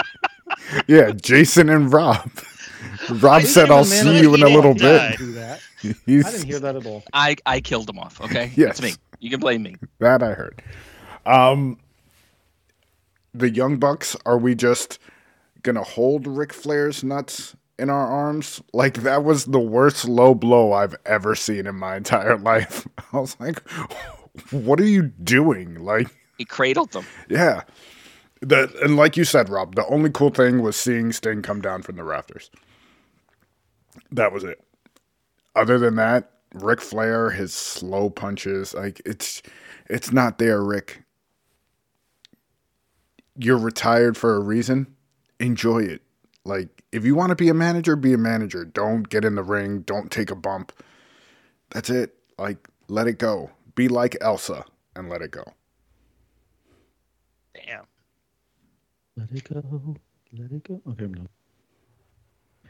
yeah, Jason and Rob. Rob I said, "I'll see you in a didn't little die. bit." Do that. He's, I didn't hear that at all. I I killed him off. Okay, (laughs) Yes. that's me. You can blame me. That I heard. Um, the Young Bucks, are we just gonna hold Ric Flair's nuts in our arms? Like that was the worst low blow I've ever seen in my entire (laughs) life. I was like, what are you doing? Like, He cradled them. yeah. The, and like you said, Rob, the only cool thing was seeing Sting come down from the rafters. That was it. Other than that, Ric Flair, his slow punches, like it's it's not there, Rick. You're retired for a reason. Enjoy it. Like if you want to be a manager, be a manager. Don't get in the ring, don't take a bump. That's it. Like let it go. Be like Elsa and let it go. Damn. Let it go. Let it go. Okay, I'm done.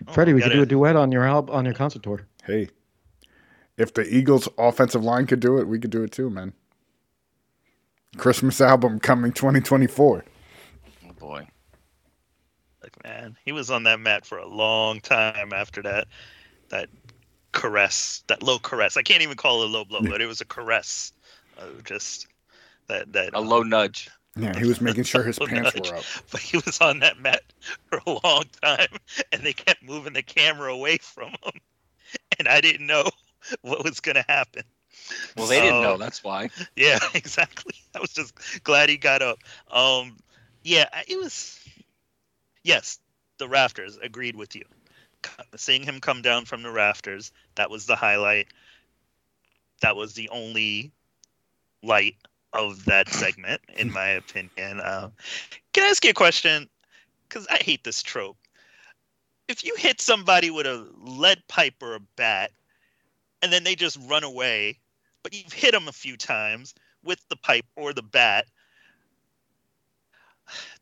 Oh, Freddie, we could gotta- do a duet on your album on your concert tour. Hey, if the Eagles' offensive line could do it, we could do it too, man. Christmas album coming 2024. Oh boy. Like man, he was on that mat for a long time after that. That caress, that low caress. I can't even call it a low blow, but it was a caress. Uh, just that that A low nudge. Yeah, he was making sure his (laughs) Low pants nudge. were up. but he was on that mat (laughs) for a long time and they kept moving the camera away from him and i didn't know (laughs) what was going to happen Well, they didn't know. That's why. (laughs) yeah (laughs) exactly i was just glad he got up um yeah it was Yes, the rafters agreed with you. Seeing him come down from the rafters, that was the highlight. That was the only light of that segment, in my opinion. Uh, can I ask you a question? Because I hate this trope. If you hit somebody with a lead pipe or a bat, and then they just run away, but you've hit them a few times with the pipe or the bat,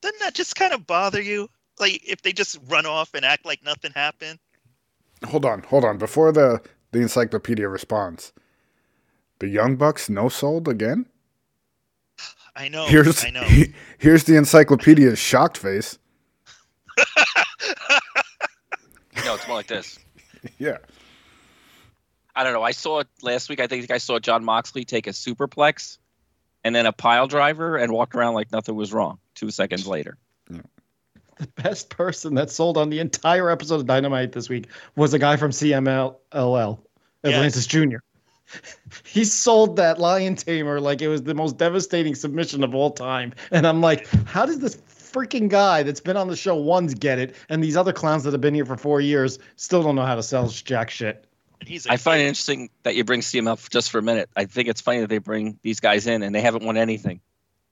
doesn't that just kind of bother you? Like if they just run off and act like nothing happened? Hold on, hold on. Before the the encyclopedia responds, the Young Bucks no sold again. I know. here's I know. (laughs) here's the encyclopedia's shocked face. (laughs) No, it's more like this. (laughs) Yeah, I don't know. I saw it last week. I think I saw Jon Moxley take a superplex and then a pile driver and walk around like nothing was wrong. Two seconds later. The best person that sold on the entire episode of Dynamite this week was a guy from CMLL, Atlantis Jr. (laughs) He sold that lion tamer like it was the most devastating submission of all time. And I'm like, how does this freaking guy that's been on the show once get it? And these other clowns that have been here for four years still don't know how to sell jack shit. And he's a I find it interesting that you bring CML f- just for a minute. I think it's funny that they bring these guys in and they haven't won anything.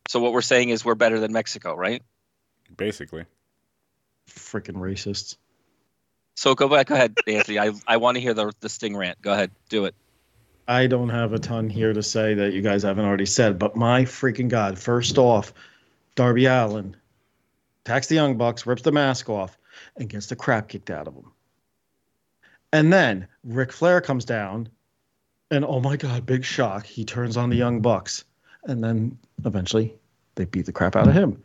So what we're saying is we're better than Mexico, right? basically. Freaking racists. So go back. Go ahead, (laughs) Anthony. I, I want to hear the the sting rant. Go ahead, do it. I don't have a ton here to say that you guys haven't already said, but my freaking God. First off, Darby Allin attacks the Young Bucks, rips the mask off, and gets the crap kicked out of him. And then Ric Flair comes down, and oh my God, big shock. He turns on the Young Bucks. And then eventually they beat the crap out of him.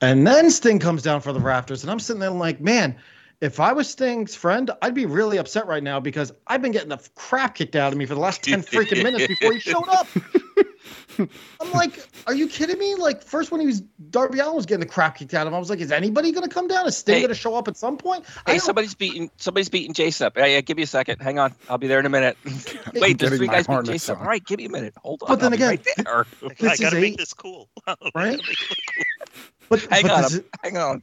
And then Sting comes down for the rafters, and I'm sitting there like, man, if I was Sting's friend, I'd be really upset right now because I've been getting the crap kicked out of me for the last (laughs) 10 freaking minutes before he showed up. (laughs) (laughs) I'm like, are you kidding me? Like, first when he was Darby Allin was getting the crap kicked out of him, I was like, is anybody going to come down? Is Sting Hey. going to show up at some point? Hey, somebody's beating somebody's beating Jason up. Hey, yeah, give me a second. Hang on. I'll be there in a minute. (laughs) Wait, there's three guys beating harness Jason up. All right, give me a minute. Hold on. But then I'll again, right there. (laughs) I this gotta is make this cool. Right? But but, hang but on. is- hang on.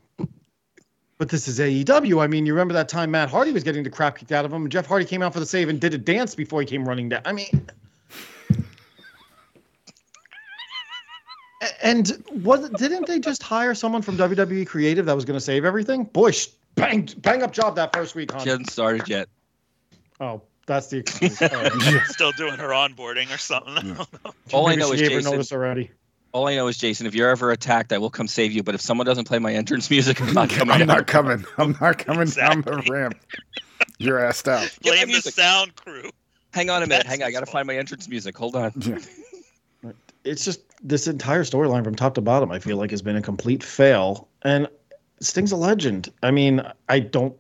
But this is AEW. I mean, you remember that time Matt Hardy was getting the crap kicked out of him, and Jeff Hardy came out for the save and did a dance before he came running down. I mean, and was didn't they just hire someone from WWE Creative that was going to save everything? Boy, sh- bang bang up job that first week, She huh? hasn't started yet. Oh, that's the excuse. (laughs) Oh. All right. still doing her onboarding or something. I don't know. All I know she is gave her Jason. notice already. All I know is Jason. If you're ever attacked, I will come save you. But if someone doesn't play my entrance music, I'm not (laughs) coming. I'm down. not coming. I'm not coming down the ramp. You're assed out. Blame the music. sound crew. Hang on a minute. That's Hang on. I gotta find my entrance music. Hold on. Yeah. (laughs) it's just this entire storyline from top to bottom i feel like has been a complete fail. And sting's a legend. I mean i don't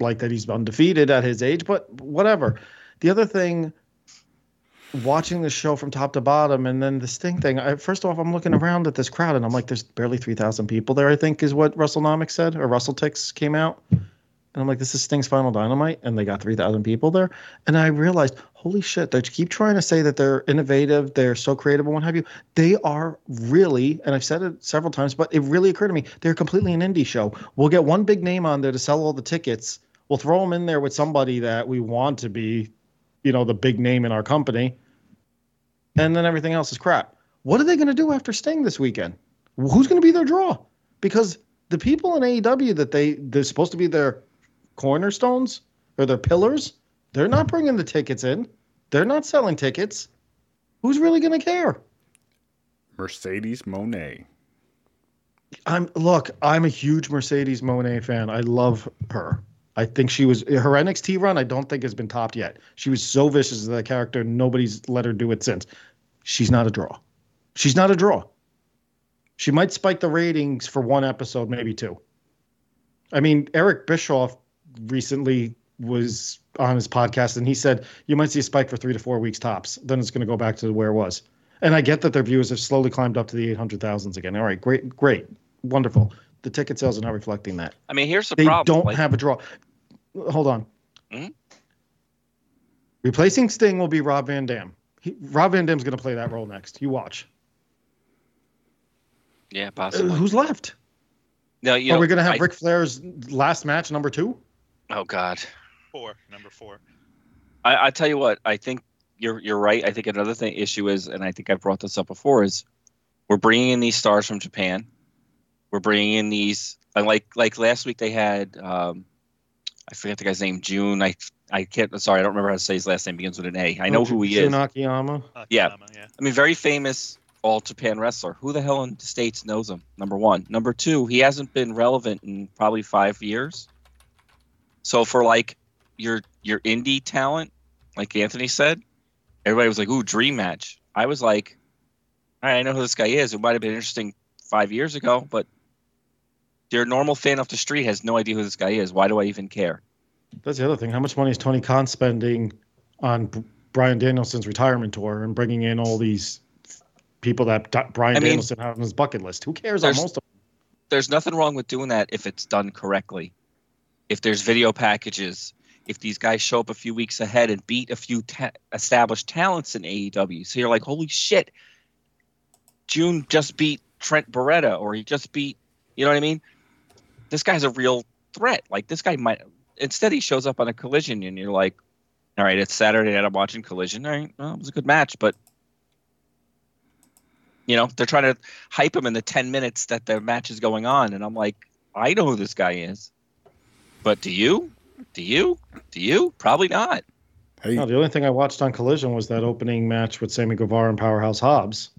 like that he's undefeated at his age but whatever. The other thing watching the show from top to bottom and then the sting thing I, first off i'm looking around at this crowd and i'm like there's barely 3000 people there i think is what WrestleNomics said or WrestleTix came out and I'm like, this is Sting's Final Dynamite, and they got 3,000 people there. And I realized, holy shit, they keep trying to say that they're innovative, they're so creative, and what have you. They are really, and I've said it several times, but it really occurred to me, they're completely an indie show. We'll get one big name on there to sell all the tickets. We'll throw them in there with somebody that we want to be, you know, the big name in our company. And then everything else is crap. What are they going to do after Sting this weekend? Who's going to be their draw? Because the people in AEW that they they're supposed to be their cornerstones or their pillars, they're not bringing the tickets in. They're not selling tickets. Who's really going to care? Mercedes Moné. I'm look, I'm a huge Mercedes Moné fan. I love her. I think she was her NXT run. I don't think has been topped yet. She was so vicious as that character. Nobody's let her do it since. She's not a draw. She's not a draw. She might spike the ratings for one episode, maybe two. I mean, Eric Bischoff recently was on his podcast and he said you might see a spike for three to four weeks tops. Then it's going to go back to where it was. And I get that their viewers have slowly climbed up to the 800,000s again. All right, great, great, wonderful. The ticket sales are not reflecting that. I mean, here's the They problem. don't like- have a draw. Hold on. Mhm. Replacing Sting will be Rob Van Dam. He, Rob Van Dam's going to play that role next. You watch. yeah, Uh, possibly. who's left? No, you Are know, we gonna have I- Ric Flair's last match number two? Oh God. Four, number four. I, I tell you what, I think you're you're right. I think another thing issue is, and I think I've brought this up before, is we're bringing in these stars from Japan. We're bringing in these, like like last week they had, um, I forget the guy's name, Jun. I I can't. Sorry, I don't remember how to say his last name. Begins with an A. I know who he is. Jun Akiyama. Yeah. Yeah. I mean, very famous all Japan wrestler. Who the hell in the states knows him? Number one. Number two, he hasn't been relevant in probably five years. So for like your your indie talent, like Anthony said, everybody was like, "Ooh, dream match." I was like, "All right, I know who this guy is. It might have been interesting five years ago, but your normal fan off the street has no idea who this guy is. Why do I even care?" That's the other thing. How much money is Tony Khan spending on B- Bryan Danielson's retirement tour and bringing in all these people that Bryan I mean, Danielson had on his bucket list? Who cares on most of there's nothing wrong with doing that if it's done correctly. If there's video packages, if these guys show up a few weeks ahead and beat a few ta- established talents in AEW, so you're like, holy shit, Jun just beat Trent Beretta, or he just beat, you know what I mean? This guy's a real threat. Like this guy might. Instead, he shows up on a collision, and you're like, all right, it's Saturday night. I'm watching Collision. All right, well, it was a good match, but you know they're trying to hype him in the 10 minutes that the match is going on and i'm like i know who this guy is but do you do you do you probably not Hey, No, the only thing I watched on Collision was that opening match with Sammy Guevara and Powerhouse Hobbs.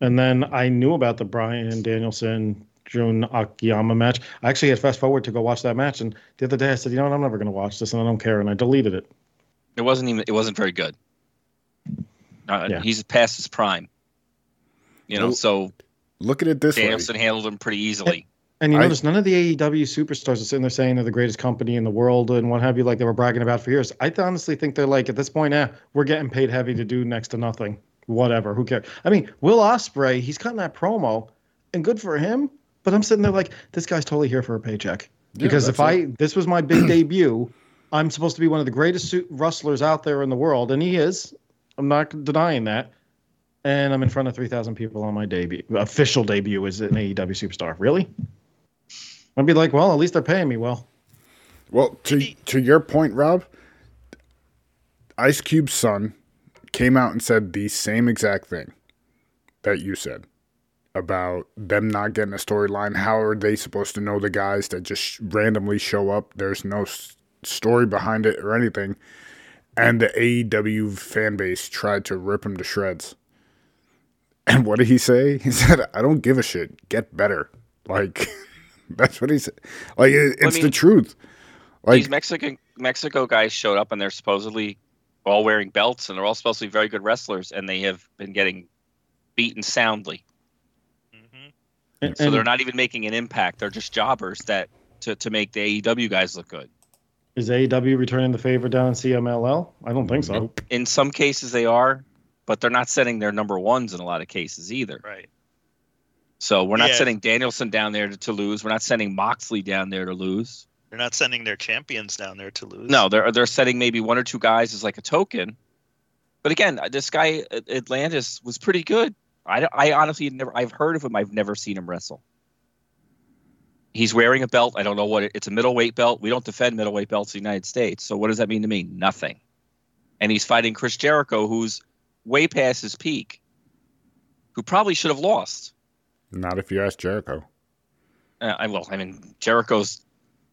And then I knew about the Bryan Danielson Jun Akiyama match. I actually had fast forward to go watch that match. And the other day I said, you know what, I'm never going to watch this and I don't care. And I deleted it. it wasn't even it wasn't very good uh, Yeah. he's past his prime you know Well, so look at it this danielson way. handled him pretty easily And you I- notice none of the AEW superstars are sitting there saying they're the greatest company in the world and what have you, like they were bragging about for years. I honestly think they're like, at this point, eh, we're getting paid heavy to do next to nothing. Whatever. Who cares? I mean, Will Ospreay, he's cutting that promo, and good for him. But I'm sitting there like, this guy's totally here for a paycheck. Yeah, Because if I, it. this was my big (clears throat) debut, I'm supposed to be one of the greatest wrestlers out there in the world, and he is. I'm not denying that. And I'm in front of 3,000 people on my debut. Official debut as an AEW superstar. Really? I'd be like, well, at least they're paying me well. Well, to to your point, Rob, Ice Cube's son came out and said the same exact thing that you said about them not getting a storyline. How are they supposed to know the guys that just randomly show up? There's no s- story behind it or anything. And the AEW fan base tried to rip him to shreds. And what did he say? He (laughs) said, "I don't give a shit. Get better." Like (laughs) (laughs) that's what he said. Like it, Well, I it's the truth. Like these mexican mexico guys showed up and they're supposedly all wearing belts and they're all supposed to be very good wrestlers and they have been getting beaten soundly hmm And, so they're not even making an impact they're just jobbers that to, to make the aew guys look good Is AEW returning the favor down in CMLL? I don't think so. in some cases they are but they're not setting their number ones in a lot of cases either Right. So we're not Yeah. sending danielson down there to, to lose we're not sending moxley down there to lose. They're not sending their champions down there to lose. no they're they're setting maybe one or two guys as like a token. But again this guy atlantis was pretty good. I, I honestly never i've heard of him. I've never seen him wrestle. He's wearing a belt. I don't know what it, it's a middleweight belt. We don't defend middleweight belts in the united states. So what does that mean to me? Nothing. And he's fighting chris jericho who's way past his peak who probably should have lost not if you ask Jericho. uh, I well, I mean, Jericho's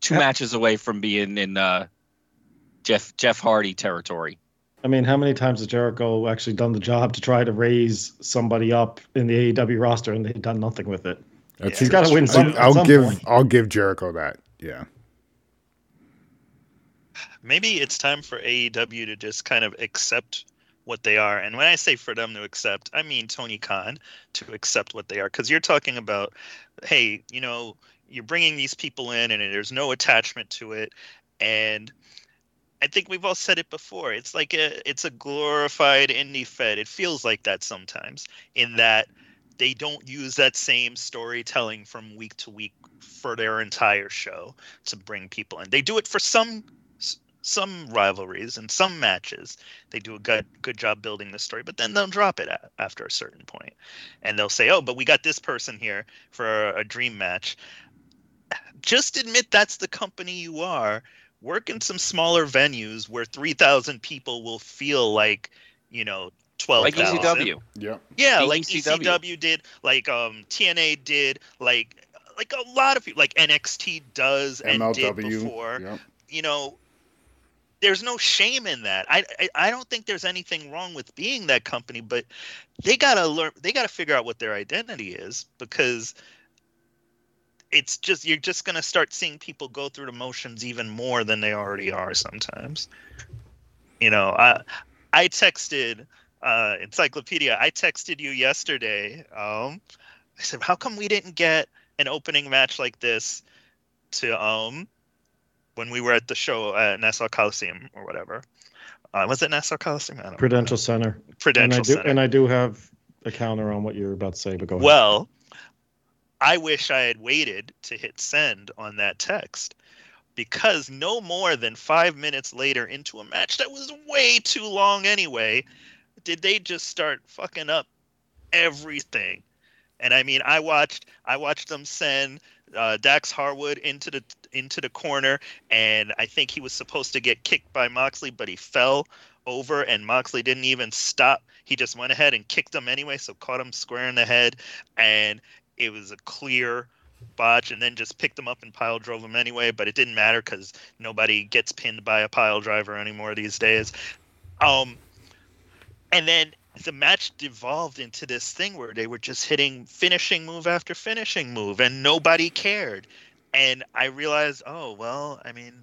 two Yep. matches away from being in uh, Jeff Jeff Hardy territory. I mean, how many times has Jericho actually done the job to try to raise somebody up in the AEW roster and they've done nothing with it? That's He's true. gotta win some- I'll, I'll some give point. I'll give Jericho that. Yeah. Maybe it's time for AEW to just kind of accept what they are. And when I say for them to accept, I mean Tony Khan to accept what they are. Because you're talking about, hey, you know, you're bringing these people in and there's no attachment to it. And I think we've all said it before. It's like a it's a glorified indie fed. It feels like that sometimes in that they don't use that same storytelling from week to week for their entire show to bring people in. They do it for some some rivalries and some matches. They do a good good job building the story, but then they'll drop it a- after a certain point, and they'll say, "Oh, but we got this person here for a, a dream match." just admit that's the company you are. Work in some smaller venues where 3,000 people will feel like, you know, 12,000. Like ECW. Yep. Yeah, The like ECW. ECW did, like um TNA did, like like a lot of people, like NXT does and did MLW. before. Yep. You know, there's no shame in that. I, I I don't think there's anything wrong with being that company, but they gotta learn. They gotta figure out what their identity is because it's just you're just gonna start seeing people go through the motions even more than they already are sometimes. You know, I I texted uh, encyclopedia. I texted you yesterday. Um, I said, "How come we didn't get an opening match like this to um when we were at the show at Nassau Coliseum or whatever? Uh, was it Nassau Coliseum? I don't know. Prudential Center. Prudential and I do Center. and I do have a counter on what you're about to say, but go ahead. Well, I wish I had waited to hit send on that text because no more than five minutes later into a match that was way too long anyway, did they just start fucking up everything. And I mean, I watched I watched them send uh, Dax Harwood into the into the corner, and I think he was supposed to get kicked by Moxley, but he fell over, and Moxley didn't even stop. He just went ahead and kicked him anyway, so caught him square in the head, and it was a clear botch, and then just picked him up and pile drove him anyway. But it didn't matter because nobody gets pinned by a pile driver anymore these days. Um, and then the match devolved into this thing where they were just hitting finishing move after finishing move, and nobody cared. And I realized, oh well, I mean,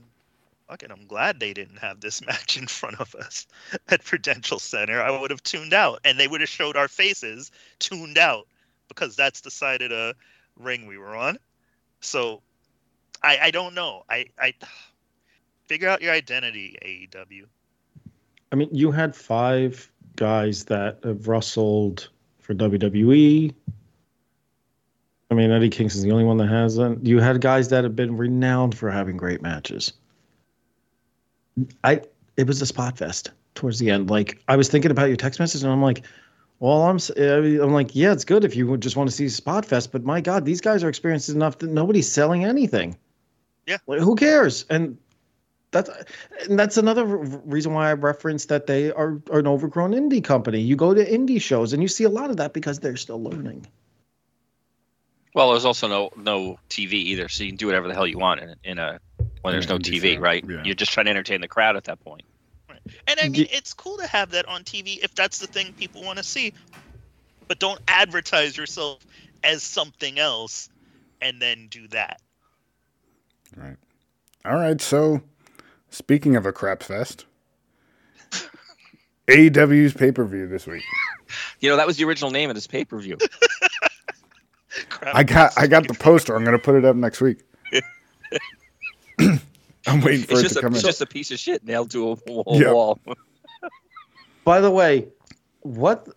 fuck it, I'm glad they didn't have this (laughs) match in front of us (laughs) at Prudential Center. I would have tuned out, and they would have showed our faces tuned out because that's the side of the ring we were on. So, I I don't know. I I (sighs) figure out your identity, AEW. I mean, you had five guys that have wrestled for WWE. I mean, Eddie Kingston's the only one that hasn't. You had guys that have been renowned for having great matches. I it was a spot fest towards the end. Like I was thinking about your text message, and I'm like, well, I'm s- I mean, I'm like, yeah, it's good if you just want to see spot fest, but my God, these guys are experienced enough that nobody's selling anything. Yeah. Like, who cares? And that's and that's another reason why I referenced that they are, are an overgrown indie company. You go to indie shows and you see a lot of that because they're still learning. Well, there's also no no TV either, so you can do whatever the hell you want in, in a when there's Yeah, no TV, fan, right? yeah. You're just trying to entertain the crowd at that point. Right. And I mean, Ye- it's cool to have that on TV if that's the thing people want to see. But don't advertise yourself as something else and then do that. Right. All right. So, speaking of a crap fest, AEW's pay per view this week. You know, that was the original name of this pay per view. (laughs) I got I got the poster. I'm gonna put it up next week. (laughs) I'm waiting for It's it just to a, come it's in. just a piece of shit nailed to a wall. Yeah. wall. (laughs) By the way, what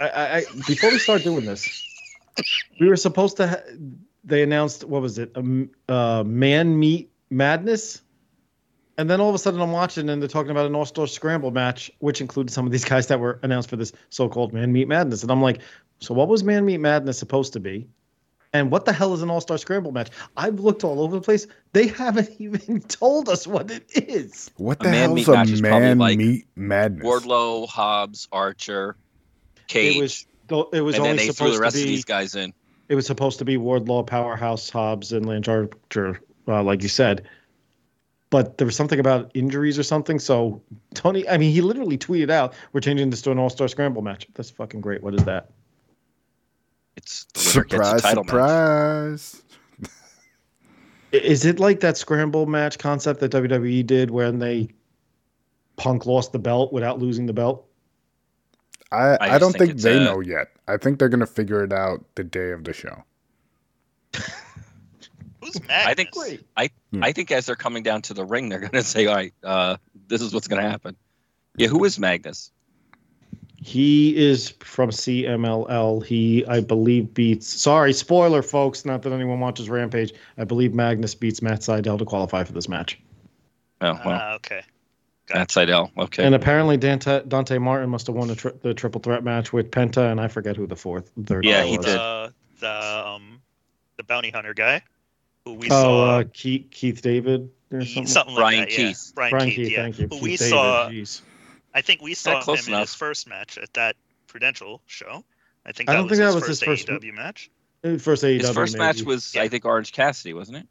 I, I, I before we start doing this, we were supposed to. Ha- they announced what was it? A m- uh, man meet madness, and then all of a sudden I'm watching and they're talking about an all star scramble match, which included some of these guys that were announced for this so called Man Meat madness, and I'm like, so what was Man Meat madness supposed to be? And what the hell is an all star scramble match? I've looked all over the place. They haven't (laughs) even told us what it is. what the man hell's meat a match is man like meat madness? Wardlow, Hobbs, Archer, Cage, It was. It was and then only they threw supposed the rest to of be. these guys in. it was supposed to be Wardlow, Powerhouse, Hobbs, and Lance Archer, uh, like you said. But there was something about injuries or something. So Tony, I mean, he literally tweeted out, "We're changing this to an All-Star Scramble match." That's fucking great. What is that? It's the winner gets the surprise, title match. surprise. I- Is it like that scramble match concept that WWE did when they Punk lost the belt without losing the belt? I, I, just don't think think, they a- know yet. I think they're gonna figure it out the day of the show. (laughs) Who's Magnus? I think I Hmm. I think as they're coming down to the ring, they're gonna (laughs) say, "All right, uh, this is what's gonna happen." Yeah, who is Magnus? He is from CMLL. He, I believe, beats. Sorry, spoiler, folks. Not that anyone watches Rampage. I believe Magnus beats Matt Sydal to qualify for this match. Oh well, Ah, okay. Matt Sydal. Okay, And apparently Dante, Dante Martin must have won the, tri- the triple threat match with Penta, and I forget who the fourth, third Yeah, he was. did. The, the um the bounty hunter guy. Who we Oh, saw. uh, Keith, Keith David or something, something. like Brian that, yeah. Keith. Brian, Bryan Keith, Keith, yeah. thank you. Who Keith we David, saw. jeez. I think we saw close him in his first match at that Prudential show. I think I don't was think his that was his first first- AEW match. First AEW. His first match was, Yeah. I think, Orange Cassidy, wasn't it?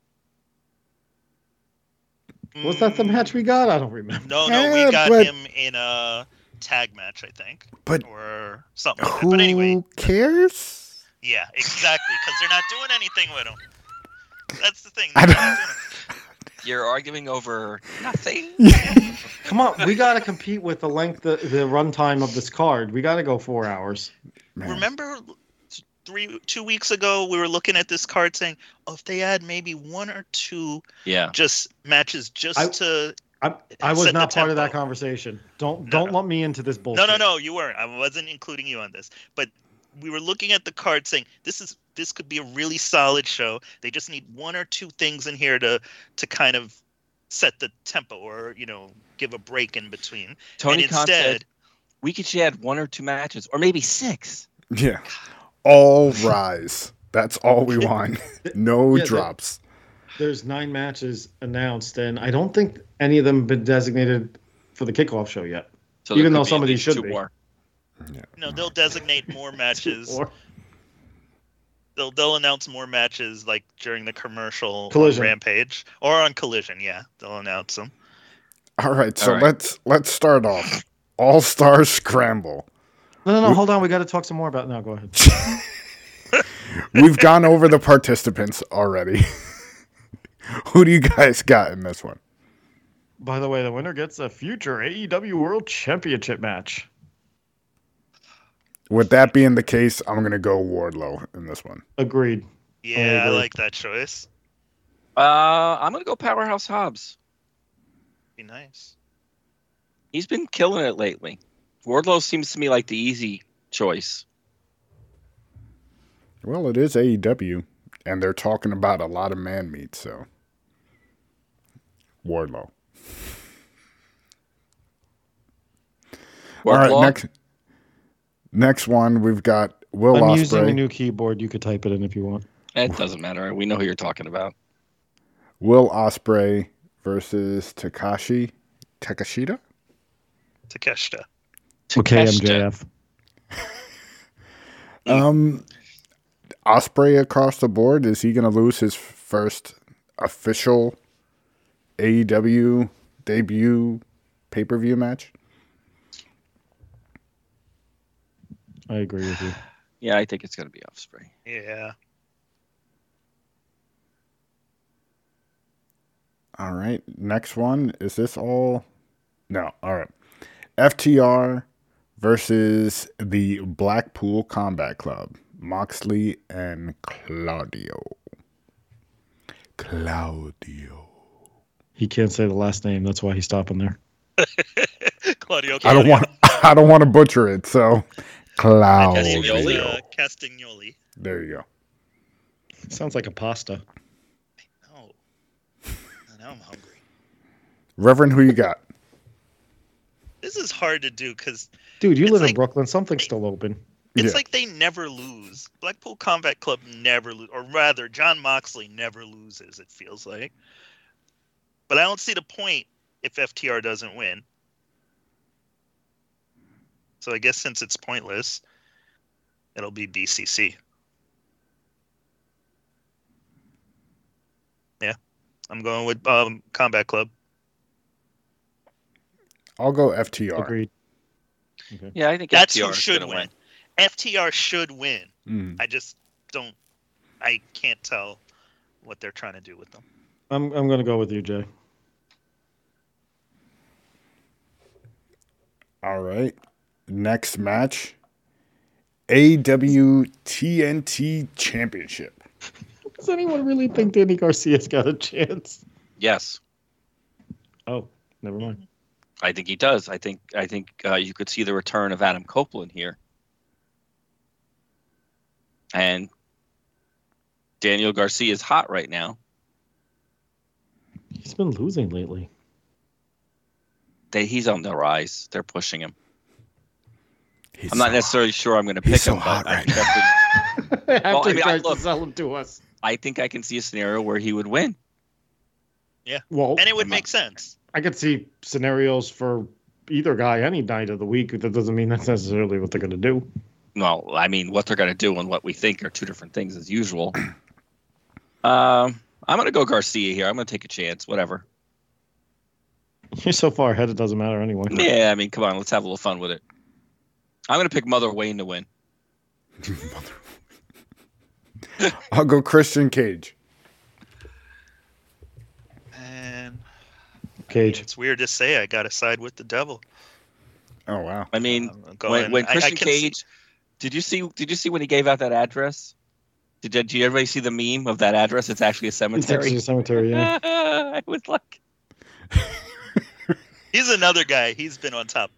Was that the Mm, match we got? I don't remember. No, no, we got but- him in a tag match, I think, But or something like that. But anyway, cares? yeah, exactly, because they're not doing anything with him. That's the thing. (laughs) I don't- not doing it. You're arguing over nothing. (laughs) Come on, we got to compete with the length, the, the runtime of this card. We got to go four hours. Man. Remember three, two weeks ago, we were looking at this card saying, "Oh, if they add maybe one or two Yeah. just matches, just I- to." I, I was not part of that conversation. Don't No, don't no. lump me into this bullshit. No, no, no, you weren't. I wasn't including you on this, but we were looking at the card saying this is this could be a really solid show. They just need one or two things in here to to kind of set the tempo or you know give a break in between. Tony and Khan instead, said we could add one or two matches, or maybe six. Yeah. All rise. That's all we want. (laughs) No Yeah, the- drops. There's nine matches announced, and I don't think any of them have been designated for the kickoff show yet. So Even though be some of these should two be. more. You know, they'll designate more (laughs) matches. Or They'll they'll announce more matches like during the commercial Collision. Rampage or on Collision. Yeah, they'll announce them. All right, so All right. let's let's start off. All Star Scramble. no, no, no. Hold on. We got to talk some more about. No, go ahead. (laughs) (laughs) We've gone over the participants already. Who do you guys got in this one? By the way, the winner gets a future AEW World Championship match. With that being the case, I'm gonna go Wardlow in this one. Agreed. Yeah, I agree. like that choice. Uh, I'm gonna go Powerhouse Hobbs. Be nice. He's been killing it lately. Wardlow seems to me like the easy choice. Well, it is AEW, and they're talking about a lot of man meat, so Wardlow. All right, next next one we've got Will I'm using a Ospreay. new keyboard. You could type it in if you want. It doesn't matter. We know who you're talking about. Will Ospreay versus Takashi Takashita. Takeshita. Okay, MJF. (laughs) Um, Ospreay across the board is he going to lose his first official AEW debut pay per view match? I agree with you. Yeah, I think it's gonna be Ospreay. Yeah. All right, next one is this all? No, all right. FTR versus the Blackpool Combat Club, Moxley and Claudio. Claudio. He can't say the last name. That's why he's stopping there. (laughs) Claudio. I don't want. (laughs) I don't want to butcher it. So, Claudio. Castagnoli. Uh, Castagnoli. There you go. Sounds like a pasta. Oh. Now I'm hungry. Reverend, who you got? This is hard to do because Dude, you It's live in Brooklyn. Something's still open. it's Yeah. like they never lose. Blackpool Combat Club never lose, or rather, Jon Moxley never loses. It feels like, but I don't see the point if FTR doesn't win. So I guess since it's pointless, it'll be BCC. Yeah, I'm going with um, Combat Club. I'll go FTR. Agreed. Yeah, I think That's FTR who is should gonna win. FTR should win. Mm. I just don't. I can't tell what they're trying to do with them. I'm I'm gonna go with you, Jay. All right. Next match. AWTNT Championship. Does anyone really think Danny Garcia's got a chance? Yes, Oh, never mind. I think he does. I think I think uh, you could see the return of Adam Copeland here, and Daniel Garcia is hot right now. He's been losing lately. They, he's on the rise. They're pushing him. He's I'm not so- necessarily sure I'm going to pick he's so him, hot but I right now. definitely- (laughs) After Well, I mean, I- tried to sell him to us. I think I can see a scenario where he would win. Yeah. Well, and it would I'm make sense. I could see scenarios for either guy any night of the week. That doesn't mean that's necessarily what they're going to do. Well, I mean, what they're going to do and what we think are two different things as usual. (clears throat) um, I'm going to go Garcia here. I'm going to take a chance. Whatever. You're so far ahead, it doesn't matter anyway. Yeah, I mean, come on, let's have a little fun with it. I'm going to pick Mother Wayne to win. (laughs) I'll go Christian Cage. And Cage. it's weird to say I got to side with the devil. Oh wow. I mean, I'm when, going- when I- I Christian see- Cage, did you see? Did you see when he gave out that address? Did, did you everybody see the meme of that address? It's actually a It's actually cemetery. a cemetery, yeah. (laughs) I was like, he's another guy. He's been on top.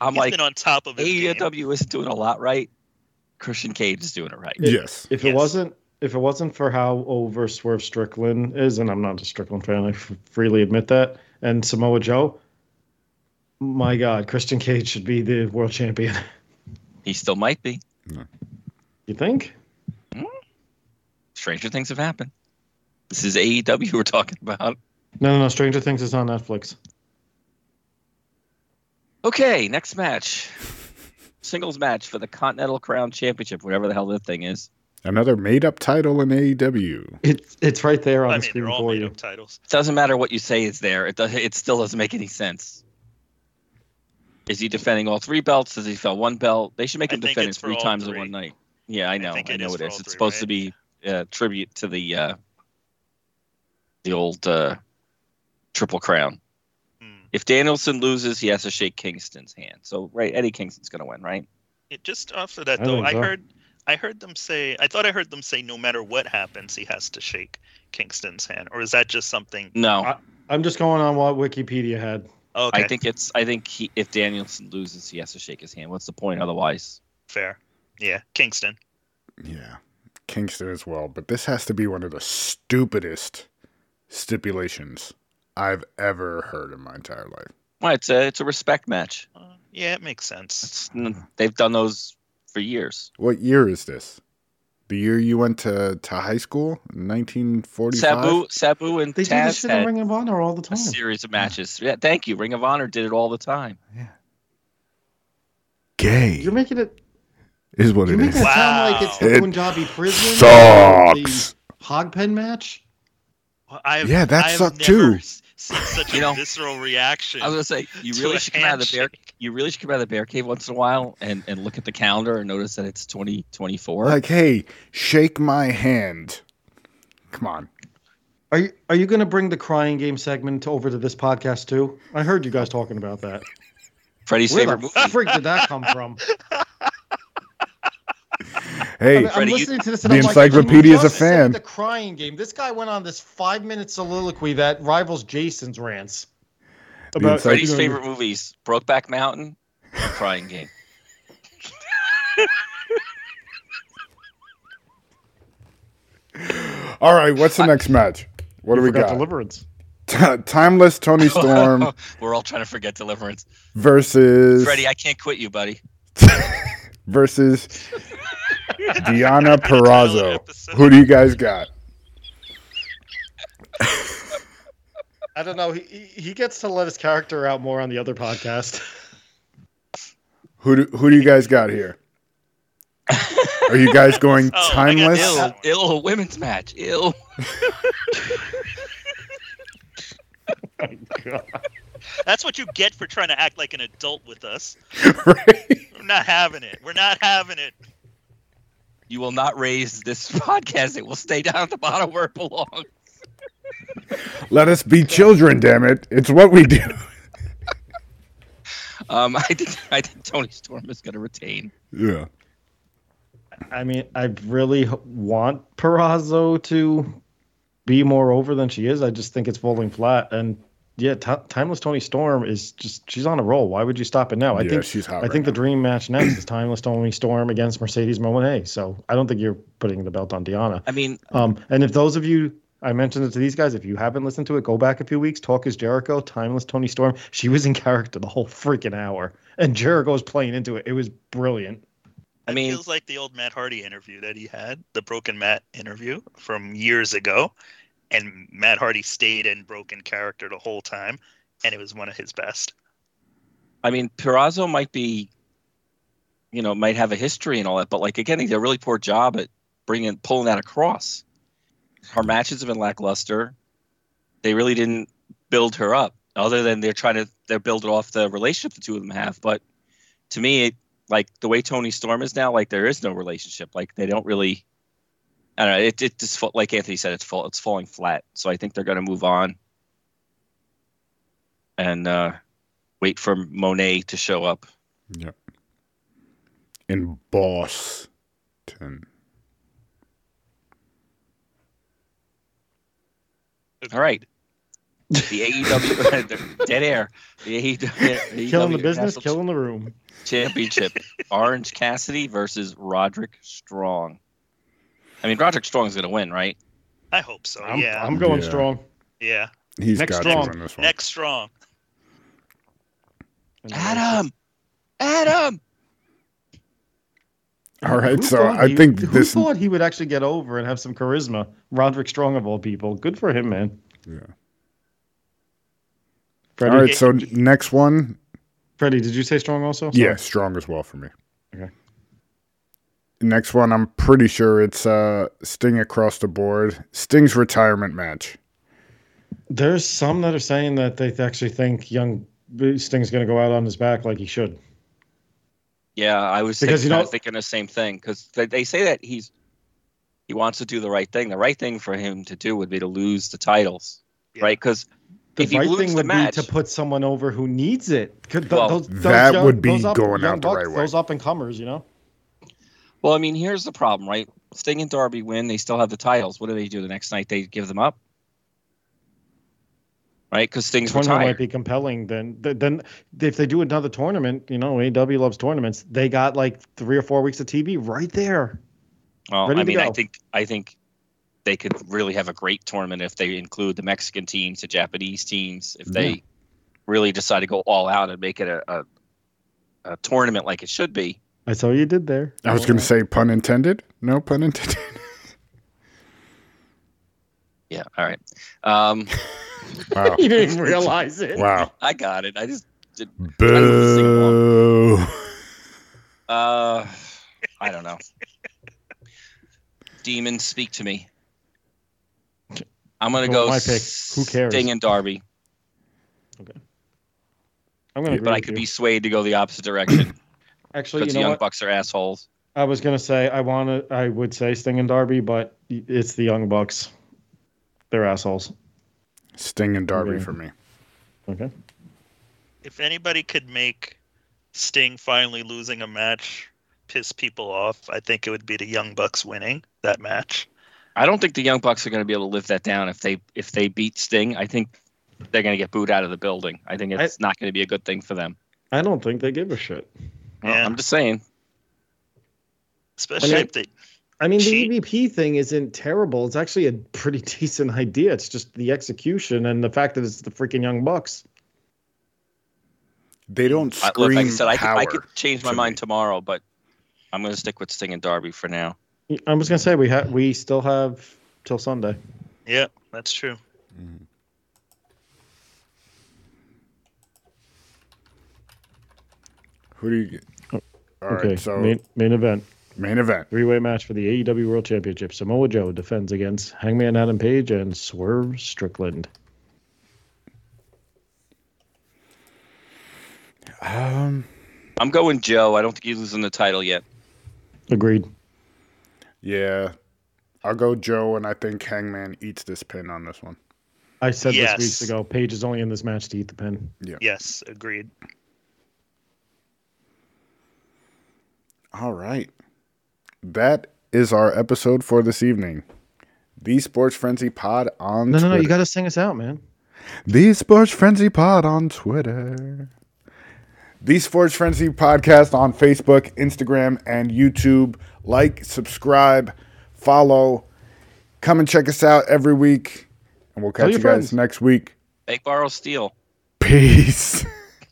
I'm He's like, been on top of his game. AEW isn't doing a lot right. Christian Cage is doing it right. It- yes. If Yes. it wasn't if it wasn't for how over Swerve Strickland is, and I'm not a Strickland fan, I f- freely admit that, and Samoa Joe, my God, Christian Cage should be the world champion. (laughs) He still might be. You think? Hmm. Stranger things have happened. This is AEW we're talking about. No, no, no. Stranger Things is on Netflix. Okay, next match. Singles match for the Continental Crown Championship, whatever the hell that thing is. Another made up title in AEW. It's it's right there on I the mean, screen they're all for made you. up titles. It doesn't matter what you say is there. It does, it still doesn't make any sense. Is he defending all three belts? Does he defend one belt? They should make I him think defend it it's for three times in one night. Yeah, I know. I, think it know is it for It's three, supposed to be a tribute to the uh, the old uh, Triple Crown. If Danielson loses, he has to shake Kingston's hand. So, right, Eddie Kingston's going to win, right? It, just off of that I though, think I so. heard I heard them say I thought I heard them say no matter what happens, he has to shake Kingston's hand. Or is that just something No, I- I'm just going on what Wikipedia had. okay, I think it's. I think he, if Danielson loses, he has to shake his hand. What's the point otherwise? fair. Yeah, Kingston. Yeah. Kingston as well. But this has to be one of the stupidest stipulations I've ever heard in my entire life. Well, it's a it's a respect match. Uh, yeah, it makes sense. It's, they've done those for years. What year is this? The year you went to, to high school? 1945? Sabu, Sabu, and They do this Taz shit in Ring of Honor all the a time. series of matches. Yeah, thank you. Ring of Honor did it all the time. Yeah. Gay You're making it. is what You're it making is. it sound like it's the It Punjabi prison. Sucks. The Hogpen match. Well, I've, Yeah, that I've sucked never too. Seen (laughs) such a You know, visceral reaction. I was gonna say you to really should come out of the bear. You really should come out of the bear cave once in a while and, and look at the calendar and notice that it's 2024. Like, hey, shake my hand. Come on. Are you are you going to bring the crying game segment over to this podcast too? I heard you guys talking about that. Freddie's Where favorite the movie. freak did that come from? (laughs) Hey, I mean, I'm Freddie, you- listening to this and the I'm like, encyclopedia you is a fan. The crying game. This guy went on this five minute soliloquy that rivals Jason's rants. encycl- Freddie's favorite movies: Brokeback Mountain, and Crying Game. (laughs) all right, what's the next match? What do we forgot got? Deliverance. T- Timeless Toni (laughs) Storm We're all trying to forget Deliverance. versus Freddie, I can't quit you, buddy. (laughs) versus Deonna Purrazzo. Who do you guys got? I don't know. He he he gets to let his character out more on the other podcast. Who do, who do you guys got here? Are you guys (laughs) going Oh, timeless? Ill. Ill, ill women's match. Ill. (laughs) Oh, God. That's what you get for trying to act like an adult with us. (laughs) right? We're not having it. We're not having it. You will not raise this (laughs) podcast. It will stay down at the bottom where it belongs. Let us be children, damn it. It's what we do. Um, (laughs) I think I think Toni Storm is going to retain. Yeah. I mean, I really want Purrazzo to be more over than she is. I just think it's falling flat. And yeah, Ti Timeless Toni Storm is just she's on a roll. Why would you stop it now? I yeah, think she's hot. I right think the dream match next is Timeless Toni Storm against Mercedes Moné. So I don't think you're putting the belt on Deonna. I mean, Um, and if those of you, I mentioned it to these guys, if you haven't listened to it, go back a few weeks. Talk is Jericho, Timeless Toni Storm. She was in character the whole freaking hour, and Jericho was playing into it. It was brilliant. I mean, It mean, feels like the old Matt Hardy interview that he had, the Broken Matt interview from years ago, and Matt Hardy stayed in broken character the whole time, and it was one of his best. I mean, Purrazzo might be, you know, might have a history and all that, but like again, he did a really poor job at bringing pulling that across. Her matches have been lackluster. They really didn't build her up, other than they're trying to they're building off the relationship the two of them have. But to me, it, like the way Toni Storm is now, like there is no relationship. Like they don't really. I don't know. It, it just like Anthony said, it's fall, it's falling flat. So I think they're going to move on and uh, wait for Moné to show up. Yep. In Boston. All right. The AEW (laughs) dead air. The AEW, killing the business, National killing the room. Championship. Orange Cassidy versus Roderick Strong. I mean, Roderick Strong is going to win, right? I hope so. I'm, yeah, I'm going Yeah. strong. yeah. He's Next got strong. to win this one. Next strong. Adam, Adam. (laughs) All right, Who so I he- think who this. thought he would actually get over and have some charisma. Roderick Strong of all people. Good for him, man. Yeah. Freddie, All right, so next one. Freddie, did you say Strong also? Yeah, strong as well for me. Okay. Next one, I'm pretty sure it's uh, Sting across the board. Sting's retirement match. There's some that are saying that they actually think young Sting's going to go out on his back like he should. Yeah, I was Because, thinking, you know- thinking the same thing because they, they say that he's he wants to do the right thing. The right thing for him to do would be to lose the titles, Yeah. right? Because The If right thing the would match- be to put someone over who needs it. Could th- Well, those, those that young- would be up- going young out the bucks, right way. Those up and comers, you know. Well, I mean, here's the problem, right? Sting and Darby win. They still have the titles. What do they do the next night? They give them up, right? Because Sting's tournament retired. might be compelling. Then, then if they do another tournament, you know, AW loves tournaments. They got like three or four weeks of TV right there. well, ready I mean, I think I think they could really have a great tournament if they include the Mexican teams, the Japanese teams. If they really decide to go all out and make it a, a, a tournament like it should be. I saw you did there. I was going to say pun intended. No pun intended. (laughs) Yeah. All right. Um, (laughs) Wow. (laughs) you didn't even realize it. Wow. I got it. I just did. Boo. uh, I don't know. Demons, speak to me. I'm gonna Well, go my pick. Who cares? Sting and Darby, Okay. I'm going to but I could be swayed to go the opposite direction Actually, you because know the Young what? Bucks are assholes. I was going to say I want to. I would say Sting and Darby, but it's the Young Bucks. They're assholes. Sting and Darby Okay. for me. Okay. If anybody could make Sting finally losing a match piss people off, I think it would be the Young Bucks winning that match. I don't think the Young Bucks are going to be able to live that down if they if they beat Sting. I think they're going to get booed out of the building. I think it's not going to be a good thing for them. I don't think they give a shit. Well, Yeah. I'm just saying. Especially I mean- if they I mean, Cheat. the EVP thing isn't terrible. It's actually a pretty (laughs) decent idea. It's just the execution and the fact that it's the freaking Young Bucks. They don't I, scream look, like I said, I could, power. I could change my to mind me. tomorrow, but I'm going to stick with Sting and Darby for now. I was gonna say we have we still have till Sunday. Yeah, that's true. Mm-hmm. Who do you get? All right, okay, so main, main event, main event. three way match for the AEW World Championship. Samoa Joe defends against Hangman Adam Page and Swerve Strickland. Um, I'm going Joe. I don't think he's losing the title yet. Agreed. yeah, I'll go Joe, and I think Hangman eats this pin on this one. I said Yes. this weeks ago. Page is only in this match to eat the pin. Yeah. Yes, agreed. All right, that is our episode for this evening. The Sports Frenzy Pod on No, no, Twitter. no. You got to sing us out, man. The Sports Frenzy Pod on Twitter. The Sports Frenzy Podcast on Facebook, Instagram, and YouTube. Like, subscribe, follow. Come and check us out every week. And we'll catch your you guys friends. next week. Make borrow steal. Peace. (laughs)